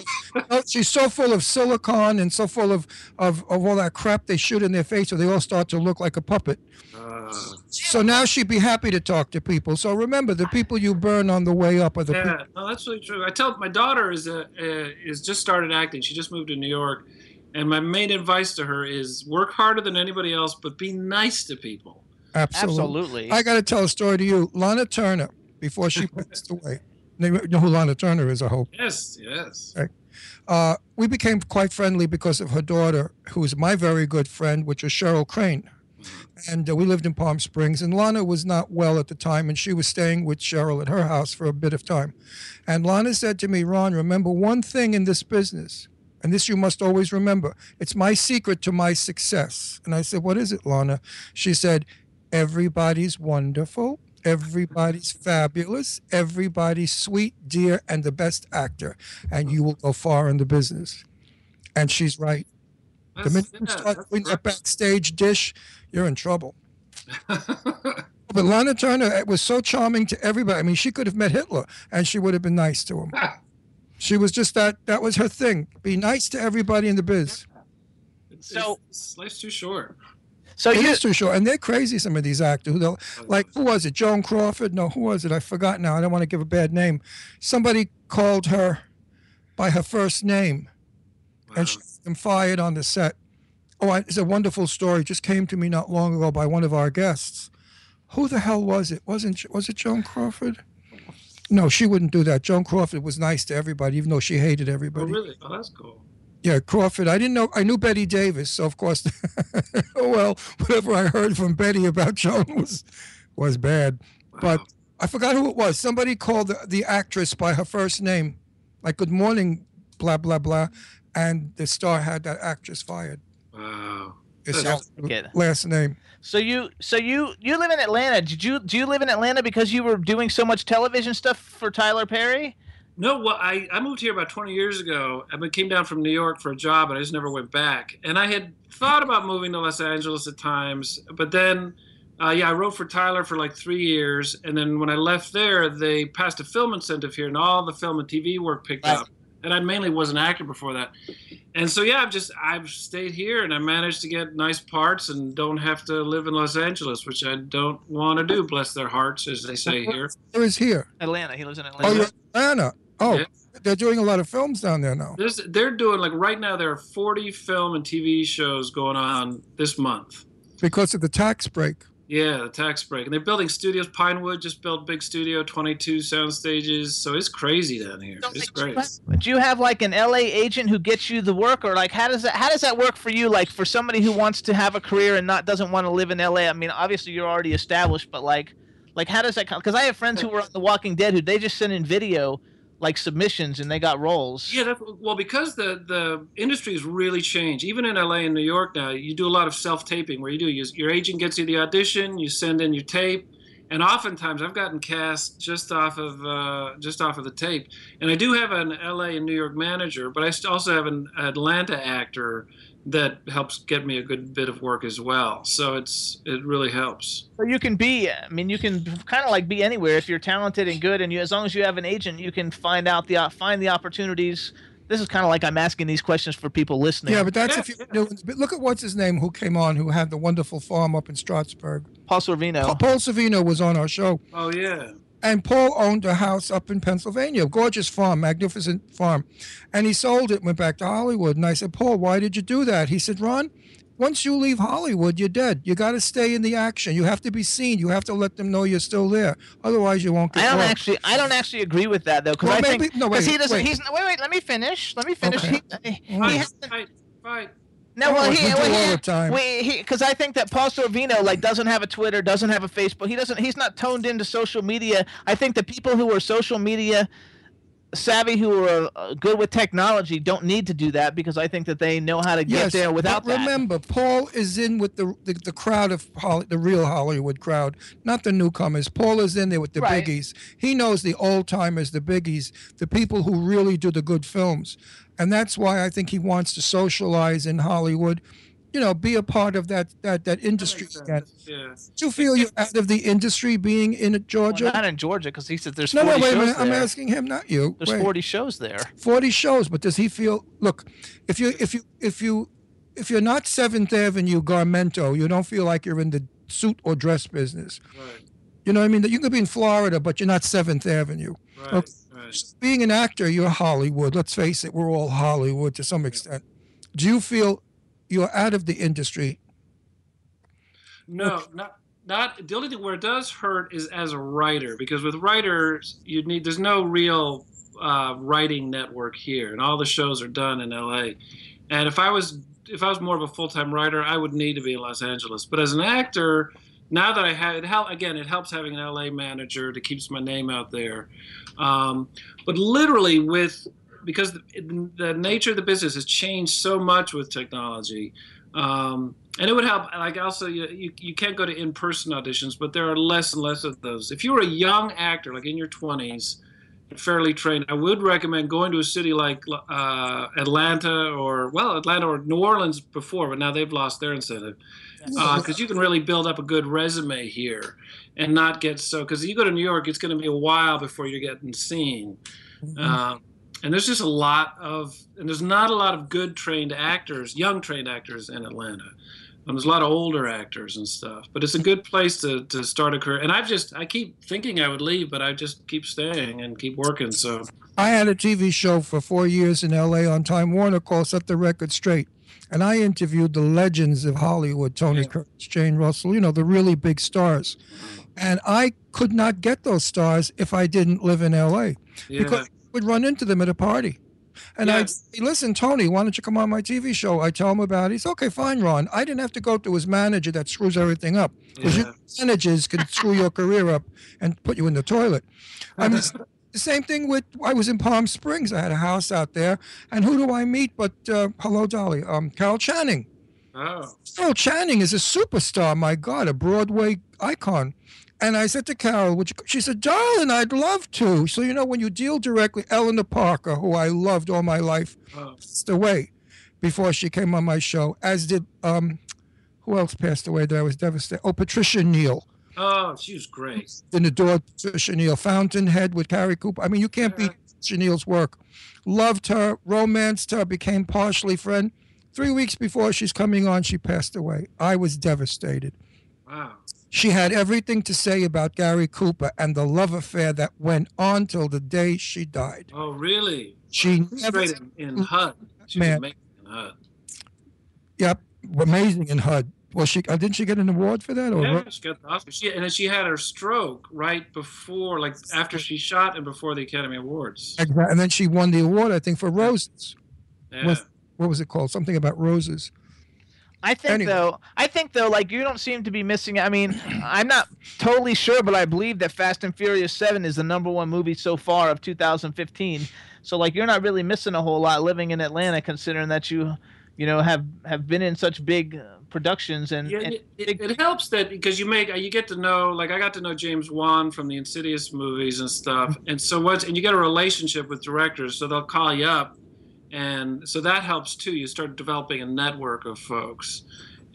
she's so full of silicone and so full of, of, of all that crap they shoot in their face, so they all start to look like a puppet. Uh, So now she'd be happy to talk to people. So remember, the people you burn on the way up are the people. yeah, no, that's really true. I tell my daughter is a, uh, is just started acting. She just moved to New York, and my main advice to her is work harder than anybody else, but be nice to people. Absolutely. Absolutely. I got to tell a story to you. Lana Turner, before she passed away. You know who Lana Turner is, I hope. Yes, yes. Right. Uh, we became quite friendly because of her daughter, who is my very good friend, which is Cheryl Crane. And uh, we lived in Palm Springs, and Lana was not well at the time, and she was staying with Cheryl at her house for a bit of time. And Lana said to me, Ron, remember one thing in this business, and this you must always remember it's my secret to my success. And I said, What is it, Lana? She said, Everybody's wonderful. Everybody's fabulous. Everybody's sweet, dear, and the best actor. And you will go far in the business. And she's right. The That's- minute you start doing that backstage dish, you're in trouble. But Lana Turner was so charming to everybody. I mean, she could have met Hitler and she would have been nice to him. she was just that. That was her thing. Be nice to everybody in the biz. It's, So life's too short. So it you- is too short, and they're crazy. Some of these actors, who like who was it? Joan Crawford? No, who was it? I forgot now. I don't want to give a bad name. Somebody called her by her first name, and she got fired on the set. Oh, it's a wonderful story. Just came to me not long ago by one of our guests. Who the hell was it? Wasn't was it Joan Crawford? No, she wouldn't do that. Joan Crawford was nice to everybody, even though she hated everybody. Oh, everybody. really? Oh, that's cool. Yeah, Crawford. I didn't know. I knew Bette Davis, so of course, oh well, whatever I heard from Bette about Joan was was bad. But I forgot who it was. Somebody called the, the actress by her first name, like "Good morning," blah blah blah, and the star had that actress fired. Wow. It's Sounds her like it. last name. So you, so you, you live in Atlanta. Did you, do you live in Atlanta because you were doing so much television stuff for Tyler Perry? No, well, I, I moved here about 20 years ago. I came down from New York for a job, and I just never went back. And I had thought about moving to Los Angeles at times, but then, uh, yeah, I wrote for Tyler for like three years. And then when I left there, they passed a film incentive here, and all the film and TV work picked up. And I mainly was an actor before that. And so, yeah, I've just I've stayed here, and I managed to get nice parts, and don't have to live in Los Angeles, which I don't want to do. Bless their hearts, as they say here. Where is here? Atlanta. He lives in Oh, Atlanta. you're Atlanta. Oh, they're doing a lot of films down there now. There's, they're doing like right now. There are 40 film and TV shows going on this month. because of the tax break. Yeah, the tax break, and they're building studios. Pinewood just built big studio, 22 sound stages. So it's crazy down here. It's great. Do you have like an LA agent who gets you the work, or like how does that how does that work for you? Like for somebody who wants to have a career and not doesn't want to live in LA. I mean, obviously you're already established, but like like how does that come? Because I have friends who were on The Walking Dead who they just sent in video like submissions and they got roles. Yeah, well, because the the industry has really changed. Even in LA and New York now, you do a lot of self taping where you do you, your agent gets you the audition, you send in your tape, and oftentimes I've gotten cast just off of uh, just off of the tape. And I do have an LA and New York manager, but I also have an Atlanta actor that helps get me a good bit of work as well. So it's it really helps. So you can be, I mean, you can kind of like be anywhere if you're talented and good, and you as long as you have an agent, you can find out the uh, find the opportunities. This is kind of like I'm asking these questions for people listening. Yeah, but that's if you're doing. But look at what's his name who came on who had the wonderful farm up in Strasbourg. Paul Sorvino. Pa- Paul Savino was on our show. Oh yeah. And Paul owned a house up in Pennsylvania, gorgeous farm, magnificent farm. And he sold it, went back to Hollywood. And I said, Paul, why did you do that? He said, Ron, once you leave Hollywood, you're dead. You got to stay in the action. You have to be seen. You have to let them know you're still there. Otherwise, you won't get I don't work. actually, I don't actually agree with that though, because Well, I maybe- think no, because wait, he doesn't. wait. He's wait, wait. Let me finish. Let me finish. Okay. He, he, Fight, he has- Fight, fight. No, well, he, we well, he- because I think that Paul Sorvino like doesn't have a Twitter, doesn't have a Facebook. He doesn't. He's not toned into social media. I think the people who are social media savvy, who are uh, good with technology, don't need to do that because I think that they know how to get Yes, there without but that. remember, Paul is in with the the, the crowd of Holly, the real Hollywood crowd, not the newcomers. Paul is in there with the Right. biggies. He knows the old timers, the biggies, the people who really do the good films, and that's why I think he wants to socialize in Hollywood. You know, be a part of that that that industry again. Yeah. Do you feel you're out of the industry being in Georgia? Well, not in Georgia because he said there's no, 40 no, wait a shows minute. I'm asking him, not you. There's Wait. 40 shows there. 40 shows but does he feel look if you if you if you if you're not seventh avenue garmento you don't feel like you're in the suit or dress business Right. you know what i mean that you could be in florida but you're not seventh avenue Right. Okay. Right. being an actor you're hollywood let's face it we're all hollywood to some extent do you feel you're out of the industry No, not not the only thing where it does hurt is as a writer because with writers you need there's no real uh, writing network here and all the shows are done in LA. And if I was if I was more of a full time writer, I would need to be in Los Angeles. But as an actor, now that I have it, help again, it helps having an LA manager that keeps my name out there. Um, but literally with because the, the nature of the business has changed so much with technology. Um, and it would help. Like also, you, you you can't go to in-person auditions, but there are less and less of those. If you were a young actor, like in your 20s, fairly trained. I would recommend going to a city like uh, Atlanta or well, Atlanta or New Orleans before, but now they've lost their incentive because you can really build up a good resume here and not get so. Because you go to New York, it's going to be a while before you're getting seen. Um, and there's just a lot of, and there's not a lot of good trained actors, young trained actors in Atlanta. Um, there's a lot of older actors and stuff, but it's a good place to, to start a career. And I've just, I keep thinking I would leave, but I just keep staying and keep working. So, I had a TV show for four years in LA on Time Warner called Set the Record Straight. And I interviewed the legends of Hollywood Tony Curtis, Jane Russell, you know, the really big stars. And I could not get those stars if I didn't live in LA Yeah. because would run into them at a party. And I'd say, listen, Tony, why don't you come on my TV show? I tell him about it. He's okay, fine, Ron. I didn't have to go to his manager that screws everything up. Because your managers can screw your career up and put you in the toilet. I mean, the same thing with I was in Palm Springs. I had a house out there, and who do I meet but uh, hello, Dolly, um, Carol Channing. oh, Carol Channing is a superstar. My God, a Broadway icon. And I said to Carol, Would you, she said, darling, I'd love to. So, you know, when you deal directly, Eleanor Parker, who I loved all my life, Oh. passed away before she came on my show, as did, um, who else passed away that I was devastated? Oh, Patricia Neal. oh, she was great. Then adored Patricia Neal. Fountainhead with Gary Cooper. I mean, you can't beat Patricia Neal's work. Loved her, romanced her, became partially friend. Three weeks before she's coming on, she passed away. I was devastated. Wow. She had everything to say about Gary Cooper and the love affair that went on till the day she died. Oh, really? She never- in, in HUD. She was Man. amazing in HUD. Yep, amazing in HUD. Well, she uh, didn't she get an award for that? Or Yeah, she got the Oscar. She, and then she had her stroke right before, like after she shot and before the Academy Awards. Exactly. And then she won the award, I think, for roses. Yeah. What, what was it called? Something about roses. I think Anyway. though, I think though, like you don't seem to be missing. I mean, I'm not totally sure, but I believe that Fast and Furious Seven is the number one movie so far of 2015. So like, you're not really missing a whole lot living in Atlanta, considering that you, you know, have have been in such big uh, productions and. Yeah, and it, it, it helps that because you make you get to know like I got to know James Wan from the Insidious movies and stuff, and so what's and you get a relationship with directors, so they'll call you up, and so that helps too. You start developing a network of folks,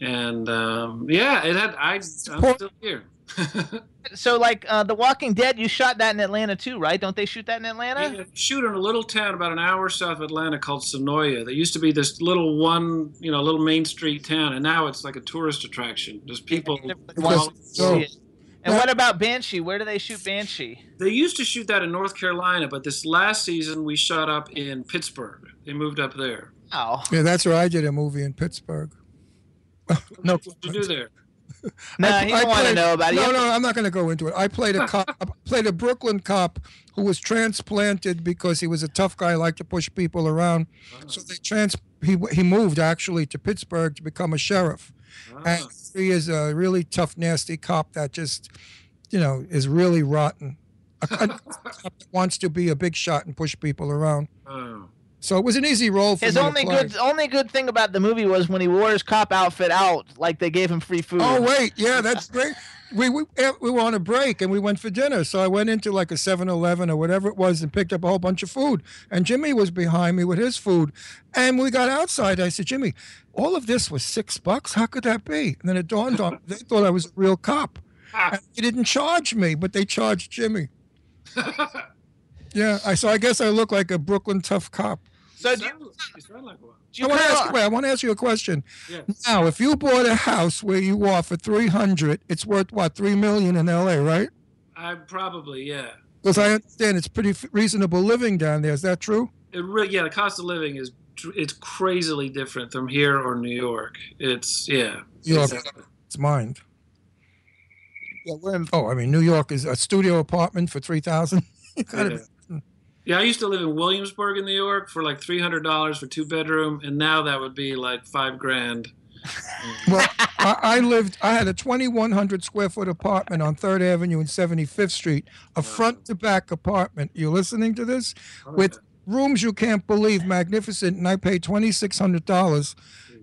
and um, yeah, it had I I'm still here. so like, uh, The Walking Dead, you shot that in Atlanta too, right? Don't they shoot that in Atlanta? Yeah, shoot in a little town about an hour south of Atlanta called Senoia. There used to be this little one, you know, little main street town, and now it's like a tourist attraction. There's people. Because- And what about Banshee? Where do they shoot Banshee? They used to shoot that in North Carolina, but this last season we shot up in Pittsburgh. They moved up there. Oh. Yeah, that's where I did a movie in Pittsburgh. no, What'd you do there? No, I- he I don't want to know about it. No, no, I'm not going to go into it. I played a cop. I played a Brooklyn cop who was transplanted because he was a tough guy, liked to push people around. Ah. So they trans. He he moved actually to Pittsburgh to become a sheriff, ah. and he is a really tough, nasty cop that just, you know, is really rotten. A, a cop that wants to be a big shot and push people around. Oh. So it was an easy role for His me to only play. good only good thing about the movie was when he wore his cop outfit out, like they gave him free food. Oh wait, yeah, that's great. We, we eh, we were on a break and we went for dinner, so I went into like a 7-Eleven or whatever it was and picked up a whole bunch of food. And Jimmy was behind me with his food, and we got outside. I said, Jimmy, all of this was six bucks. How could that be? And then it dawned on they thought I was a real cop. And they didn't charge me, but they charged Jimmy. yeah, I so I guess I look like a Brooklyn tough cop. So do you, You sound like one. I want to ask, wait, I want to ask you a question. Yes. Now, if you bought a house where you are for three hundred, it's worth what three million in L.A., right? I probably yeah. Because I understand it's pretty reasonable living down there. Is that true? It really yeah. The cost of living is it's crazily different from here or New York. It's yeah. New York, Exactly. it's mind. Yeah, we're in. Oh, I mean, New York is a studio apartment for three thousand. Yeah. Yeah, I used to live in Williamsburg in New York for like three hundred dollars for two bedroom, and now that would be like five grand. Well, I, I lived. I had a twenty-one hundred square foot apartment on Third Avenue and Seventy Fifth Street, a front to back apartment. You listening to this? With rooms you can't believe, magnificent, and I paid twenty-six hundred dollars.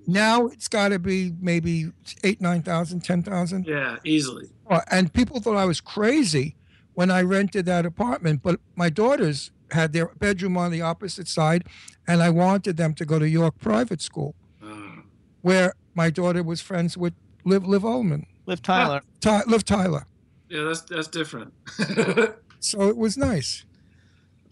Now it's got to be maybe eight, nine thousand, ten thousand. Yeah, easily. Uh, And people thought I was crazy when I rented that apartment. But my daughters had their bedroom on the opposite side, and I wanted them to go to York Private School, mm. where my daughter was friends with Liv Liv Ullmann. Liv Tyler. Ty, Liv Tyler. Yeah, that's that's different. So it was nice.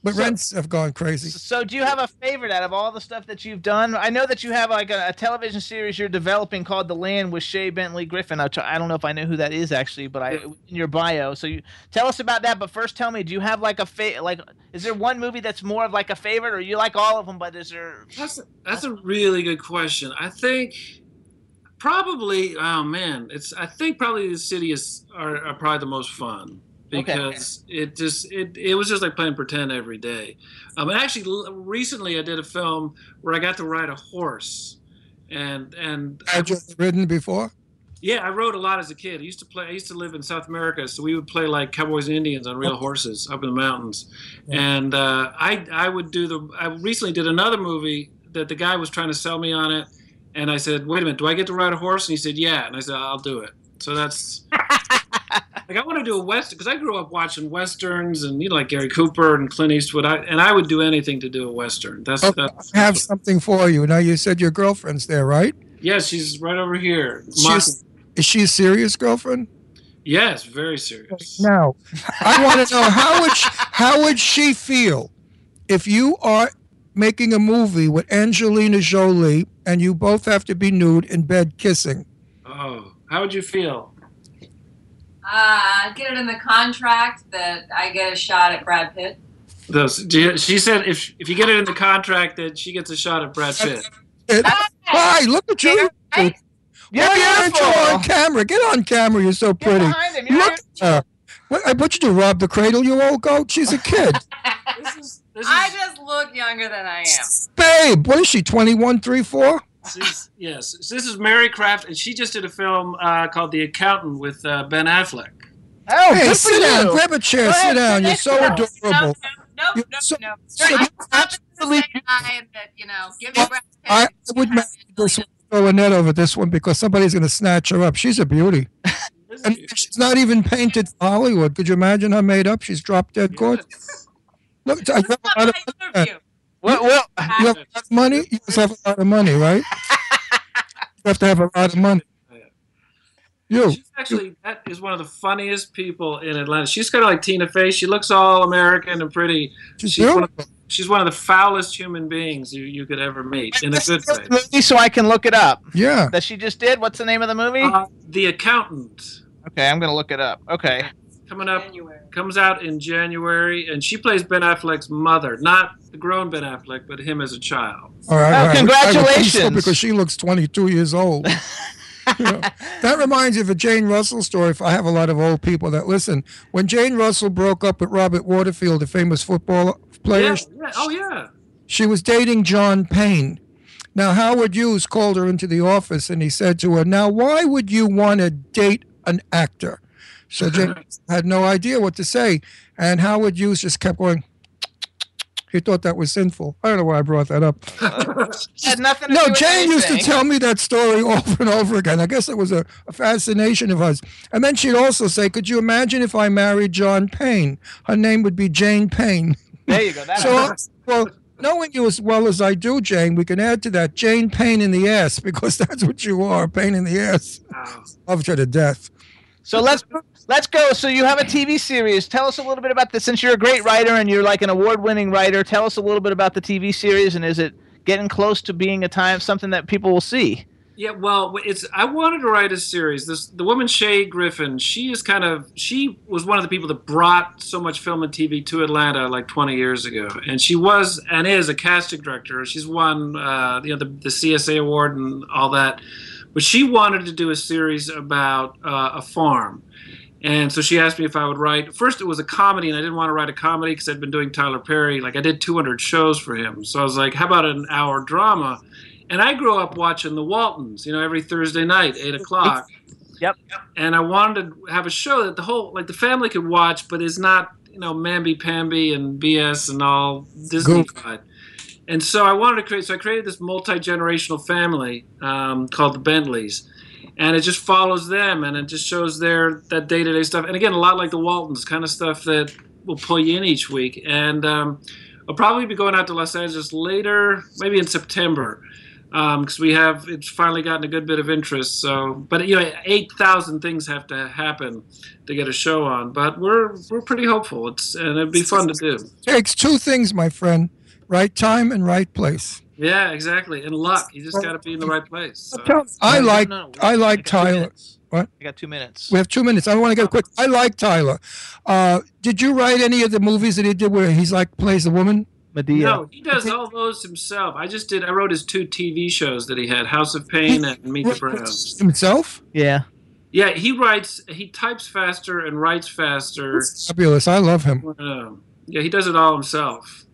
But rents have gone crazy. So, do you have a favorite out of all the stuff that you've done? I know that you have like a, a television series you're developing called The Land with Shay Bentley Griffin. I don't know if I know who that is actually, but I in your bio. So, you tell us about that. But first, tell me, do you have like a fa- like? Is there one movie that's more of like a favorite, or you like all of them? But is there? That's a, that's a really good question. I think probably. Oh man, it's. I think probably the city is are, are probably the most fun because it just it, it was just like playing pretend every day. Um, and actually, l- recently I did a film where I got to ride a horse, and and Had you ridden before? yeah, I rode a lot as a kid. I used to play. I used to live in South America, so we would play like cowboys and Indians on real horses up in the mountains. And uh, I I would do the. I recently did another movie that the guy was trying to sell me on it, and I said, "Wait a minute, do I get to ride a horse?" And he said, "Yeah." And I said, "I'll do it." So that's. Like I want to do a western because I grew up watching westerns and you know like Gary Cooper and Clint Eastwood. I, and I would do anything to do a western. That's, Okay, that's I have something for you. Now you said your girlfriend's there, right? yeah. She's right over here. She's, is she a serious girlfriend? yes, very serious. Now, I want to know how would she, how would she feel if you are making a movie with Angelina Jolie and you both have to be nude in bed kissing? Oh, how would you feel? Uh, get it in the contract that I get a shot at Brad Pitt. Those, she said if if you get it in the contract that she gets a shot at Brad Pitt. Hi, look at you. You're Why aren't you on camera? Get on camera. You're so pretty. him. You're Look at her. What, I what you do? Rob the cradle, you old goat? She's a kid. I just look younger than I am. Babe, what is she, 21, 3, 4? She's- yes, this is Mary Kraft, and she just did a film uh, called The Accountant with uh, Ben Affleck. Oh, hey, good for sit down. Grab a chair. Go sit ahead, down. You're so down. adorable. No, You're no, so- no. so You're you absolutely guy that you know. Give me Brad Pitt. I would marry this one, throw a net over this one because somebody's going to snatch her up. She's a beauty. and she's not even painted for Hollywood. Could you imagine her made up? She's drop dead gorgeous. Look, you have a lot of money. Well, well, You have a lot of money? You must have a lot of money, right? you have to have a lot of money. You. She's actually that is one of the funniest people in Atlanta. She's kind of like Tina Fey. She looks all American and pretty. She's one of, she's one of the foulest human beings you, you could ever meet in a good way. movie so I can look it up. Yeah. That she just did. What's the name of the movie? Uh, the Accountant. okay, I'm gonna look it up. Okay. coming up comes out in January, and she plays Ben Affleck's mother, not the grown Ben Affleck, but him as a child. All right. Oh, all right. I would so congratulations. because she looks 22 years old. You know, that reminds me of a Jane Russell story. If I have a lot of old people that listen, when Jane Russell broke up with Robert Waterfield, the famous football player, Yeah, yeah, oh yeah. she was dating John Payne. Now Howard Hughes called her into the office and he said to her, "Now why would you want to date an actor?" So Jane had no idea what to say, and Howard Hughes just kept going. He thought that was sinful. I don't know why I brought that up. Had nothing No, Jane used to tell me that story over and over again. I guess it was a, a fascination of hers. And then she'd also say, Could you imagine if I married John Payne? Her name would be Jane Payne. There you go. That So, well, knowing you as well as I do, Jane, we can add to that Jane Payne in the ass because that's what you are, pain in the ass. Love her to death. So let's let's go. So you have a TV series. Tell us a little bit about this. Since you're a great writer and you're like an award-winning writer, tell us a little bit about the TV series and is it getting close to being a time something that people will see? Yeah, well, it's. I wanted to write a series. This the woman Shay Griffin. She is kind of. She was one of the people that brought so much film and TV to Atlanta like 20 years ago, and she was and is a casting director. She's won, uh, you know, the, the CSA award and all that. But she wanted to do a series about uh, a farm. And so she asked me if I would write. First, it was a comedy, and I didn't want to write a comedy because I'd been doing Tyler Perry. Like I did 200 shows for him, so I was like, "How about an hour drama?" And I grew up watching the Waltons, you know, every Thursday night, eight o'clock. Yep. And I wanted to have a show that the whole, like, the family could watch, but is not, you know, mamby pamby and BS and all Disney-fied. And so I wanted to create. So I created this multi generational family um, called the Bentleys. And it just follows them, and it just shows their that day to day stuff. And again, a lot like the Waltons, kind of stuff that will pull you in each week. And um, I'll probably be going out to Los Angeles later, maybe in September, because we have it's finally gotten a good bit of interest. So, but you know, eight thousand things have to happen to get a show on. But we're we're pretty hopeful. It's and it'd be fun to do. Takes two things, my friend: right time and right place. Yeah, exactly. And luck. You just got to be in the right place. So. I like no, no. I like I Tyler. What? I got two minutes. We have two minutes. I want to get quick. I like Tyler. Uh, did you write any of the movies that he did where he's like plays a woman? Madea. No, he does all those himself. I just did. I wrote his two TV shows that he had: House of Payne and Meet the Browns. Himself? Yeah. Yeah, he writes. He types faster and writes faster. Fabulous. I love him. Um, yeah, he does it all himself.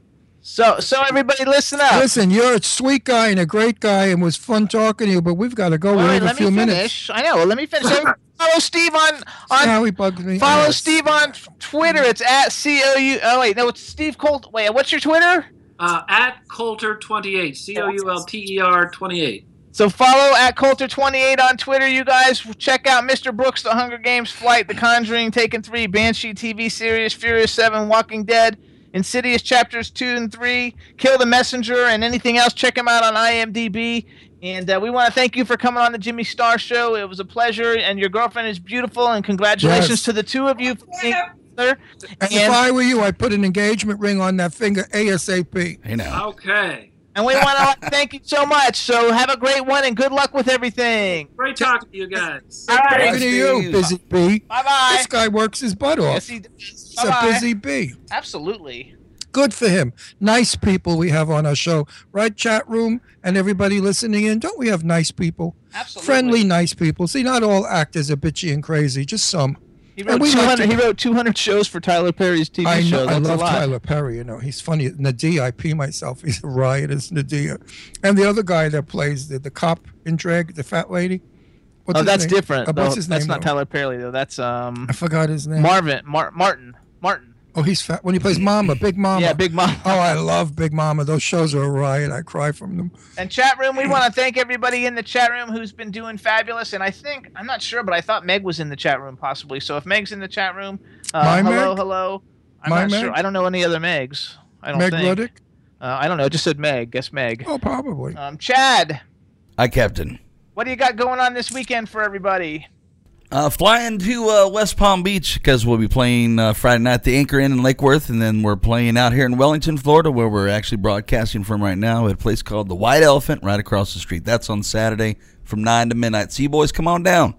So, so everybody, listen up. Listen, you're a sweet guy and a great guy, and it was fun talking to you. But we've got to go. All we right, have a few me minutes. I know. Let me finish. Follow Steve on on. Now he bugs me. Follow Yes. Steve on Twitter. It's at c o u. Oh wait, no, it's Steve Colt. Wait, what's your Twitter? Uh, at Coulter twenty eight, C O U L T E R twenty eight. So follow at Coulter28 on Twitter, you guys. Check out Mr. Brooks, The Hunger Games, Flight, The Conjuring, Taken 3, Banshee TV series, Furious 7, Walking Dead, Insidious Chapters 2 and 3, Kill the Messenger, and anything else. Check them out on IMDb. And uh, we want to thank you for coming on the Jimmy Star Show. It was a pleasure, and your girlfriend is beautiful. And congratulations Yes. to the two of you. for being together. And if I were you, I'd put an engagement ring on that finger ASAP. Hey know. Okay. And we want to thank you so much. So have a great one, and good luck with everything. Great talking to you guys. All right. Talking to you, busy bee. Bye bye. This guy works his butt off. Yes, he does. He's a Bye-bye. busy bee. Absolutely. Good for him. Nice people we have on our show. Right, chat room and everybody listening in. Don't we have nice people? Absolutely. Friendly, nice people. See, not all actors are bitchy and crazy, just some. He wrote, 200, to- he wrote 200 shows for Tyler Perry's TV I, know, shows. I That's a love. Tyler Perry. You know, he's funny. Nadia, I pee myself. He's a riot as Nadia. And the other guy that plays the, the cop in drag, the fat lady. What's oh, that's name? different. Uh, what's his that's not though? Tyler Perry though. That's um I forgot his name. Marvin Mar- Martin Martin. Oh, he's fat. When he plays Mama, Big Mama. Yeah, Big Mama. Oh, I love Big Mama. Those shows are a riot. I cry from them. And chat room, we want to thank everybody in the chat room who's been doing fabulous. And I think I'm not sure, but I thought Meg was in the chat room possibly. So if Meg's in the chat room, uh, My hello, Meg? hello. I'm My not Meg? sure. I don't know any other Megs. I don't Meg think. Ruddick? Uh, I don't know. It just said Meg. Guess Meg. Oh, probably. Um, Chad, Hi, Captain. what do you got going on this weekend for everybody? Uh, flying to uh, West Palm Beach because we'll be playing uh, Friday night at the Anchor Inn in Lake Worth, and then we're playing out here in Wellington, Florida, where we're actually broadcasting from right now at a place called the White Elephant right across the street. That's on Saturday from 9 to midnight. See you boys, come on down.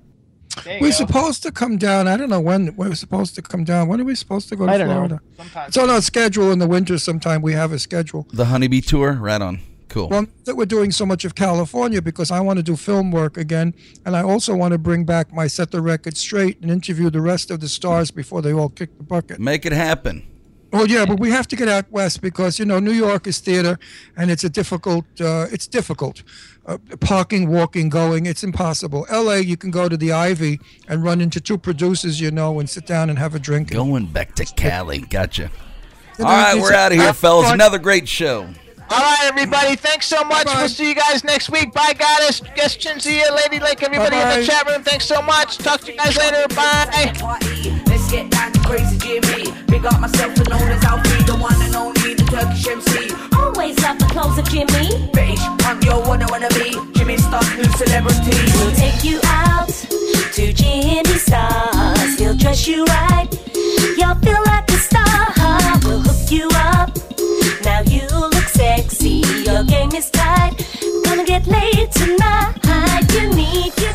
We're supposed to come down. I don't know when we're supposed to come down. When are we supposed to go to I don't know. Florida? Sometime. It's on our schedule in the winter. Sometime we have a schedule. The Honeybee Tour, right on. Cool. Well, that we're doing so much of California because I want to do film work again, and I also want to bring back my set the record straight and interview the rest of the stars before they all kick the bucket. Make it happen. Well, yeah, but we have to get out west because you know New York is theater, and it's a difficult. Uh, it's difficult. Uh, parking, walking, going, it's impossible. L.A. You can go to the Ivy and run into two producers you know and sit down and have a drink. Going back to Cali. Gotcha. You know, right, it's- we're out of here, fellas. Another great show. All right, everybody. Thanks so much. Bye-bye. We'll see you guys next week. Bye, Goddess, Guest Chinzia, Lady Lake, everybody Bye-bye. in the chat room. Thanks so much. Talk to you guys later. Bye. Let's get down to crazy Jimmy. Big up myself known as the one and only, the Turkish MC. Always love the clothes of Jimmy. Punk, yo, what I wanna be. Jimmy new celebrity. We'll take you out to Jimmy Stars. He'll dress you right. You'll feel like a star. We'll hook you up. Now you sexy. Your game is tight. Gonna get laid tonight. You need.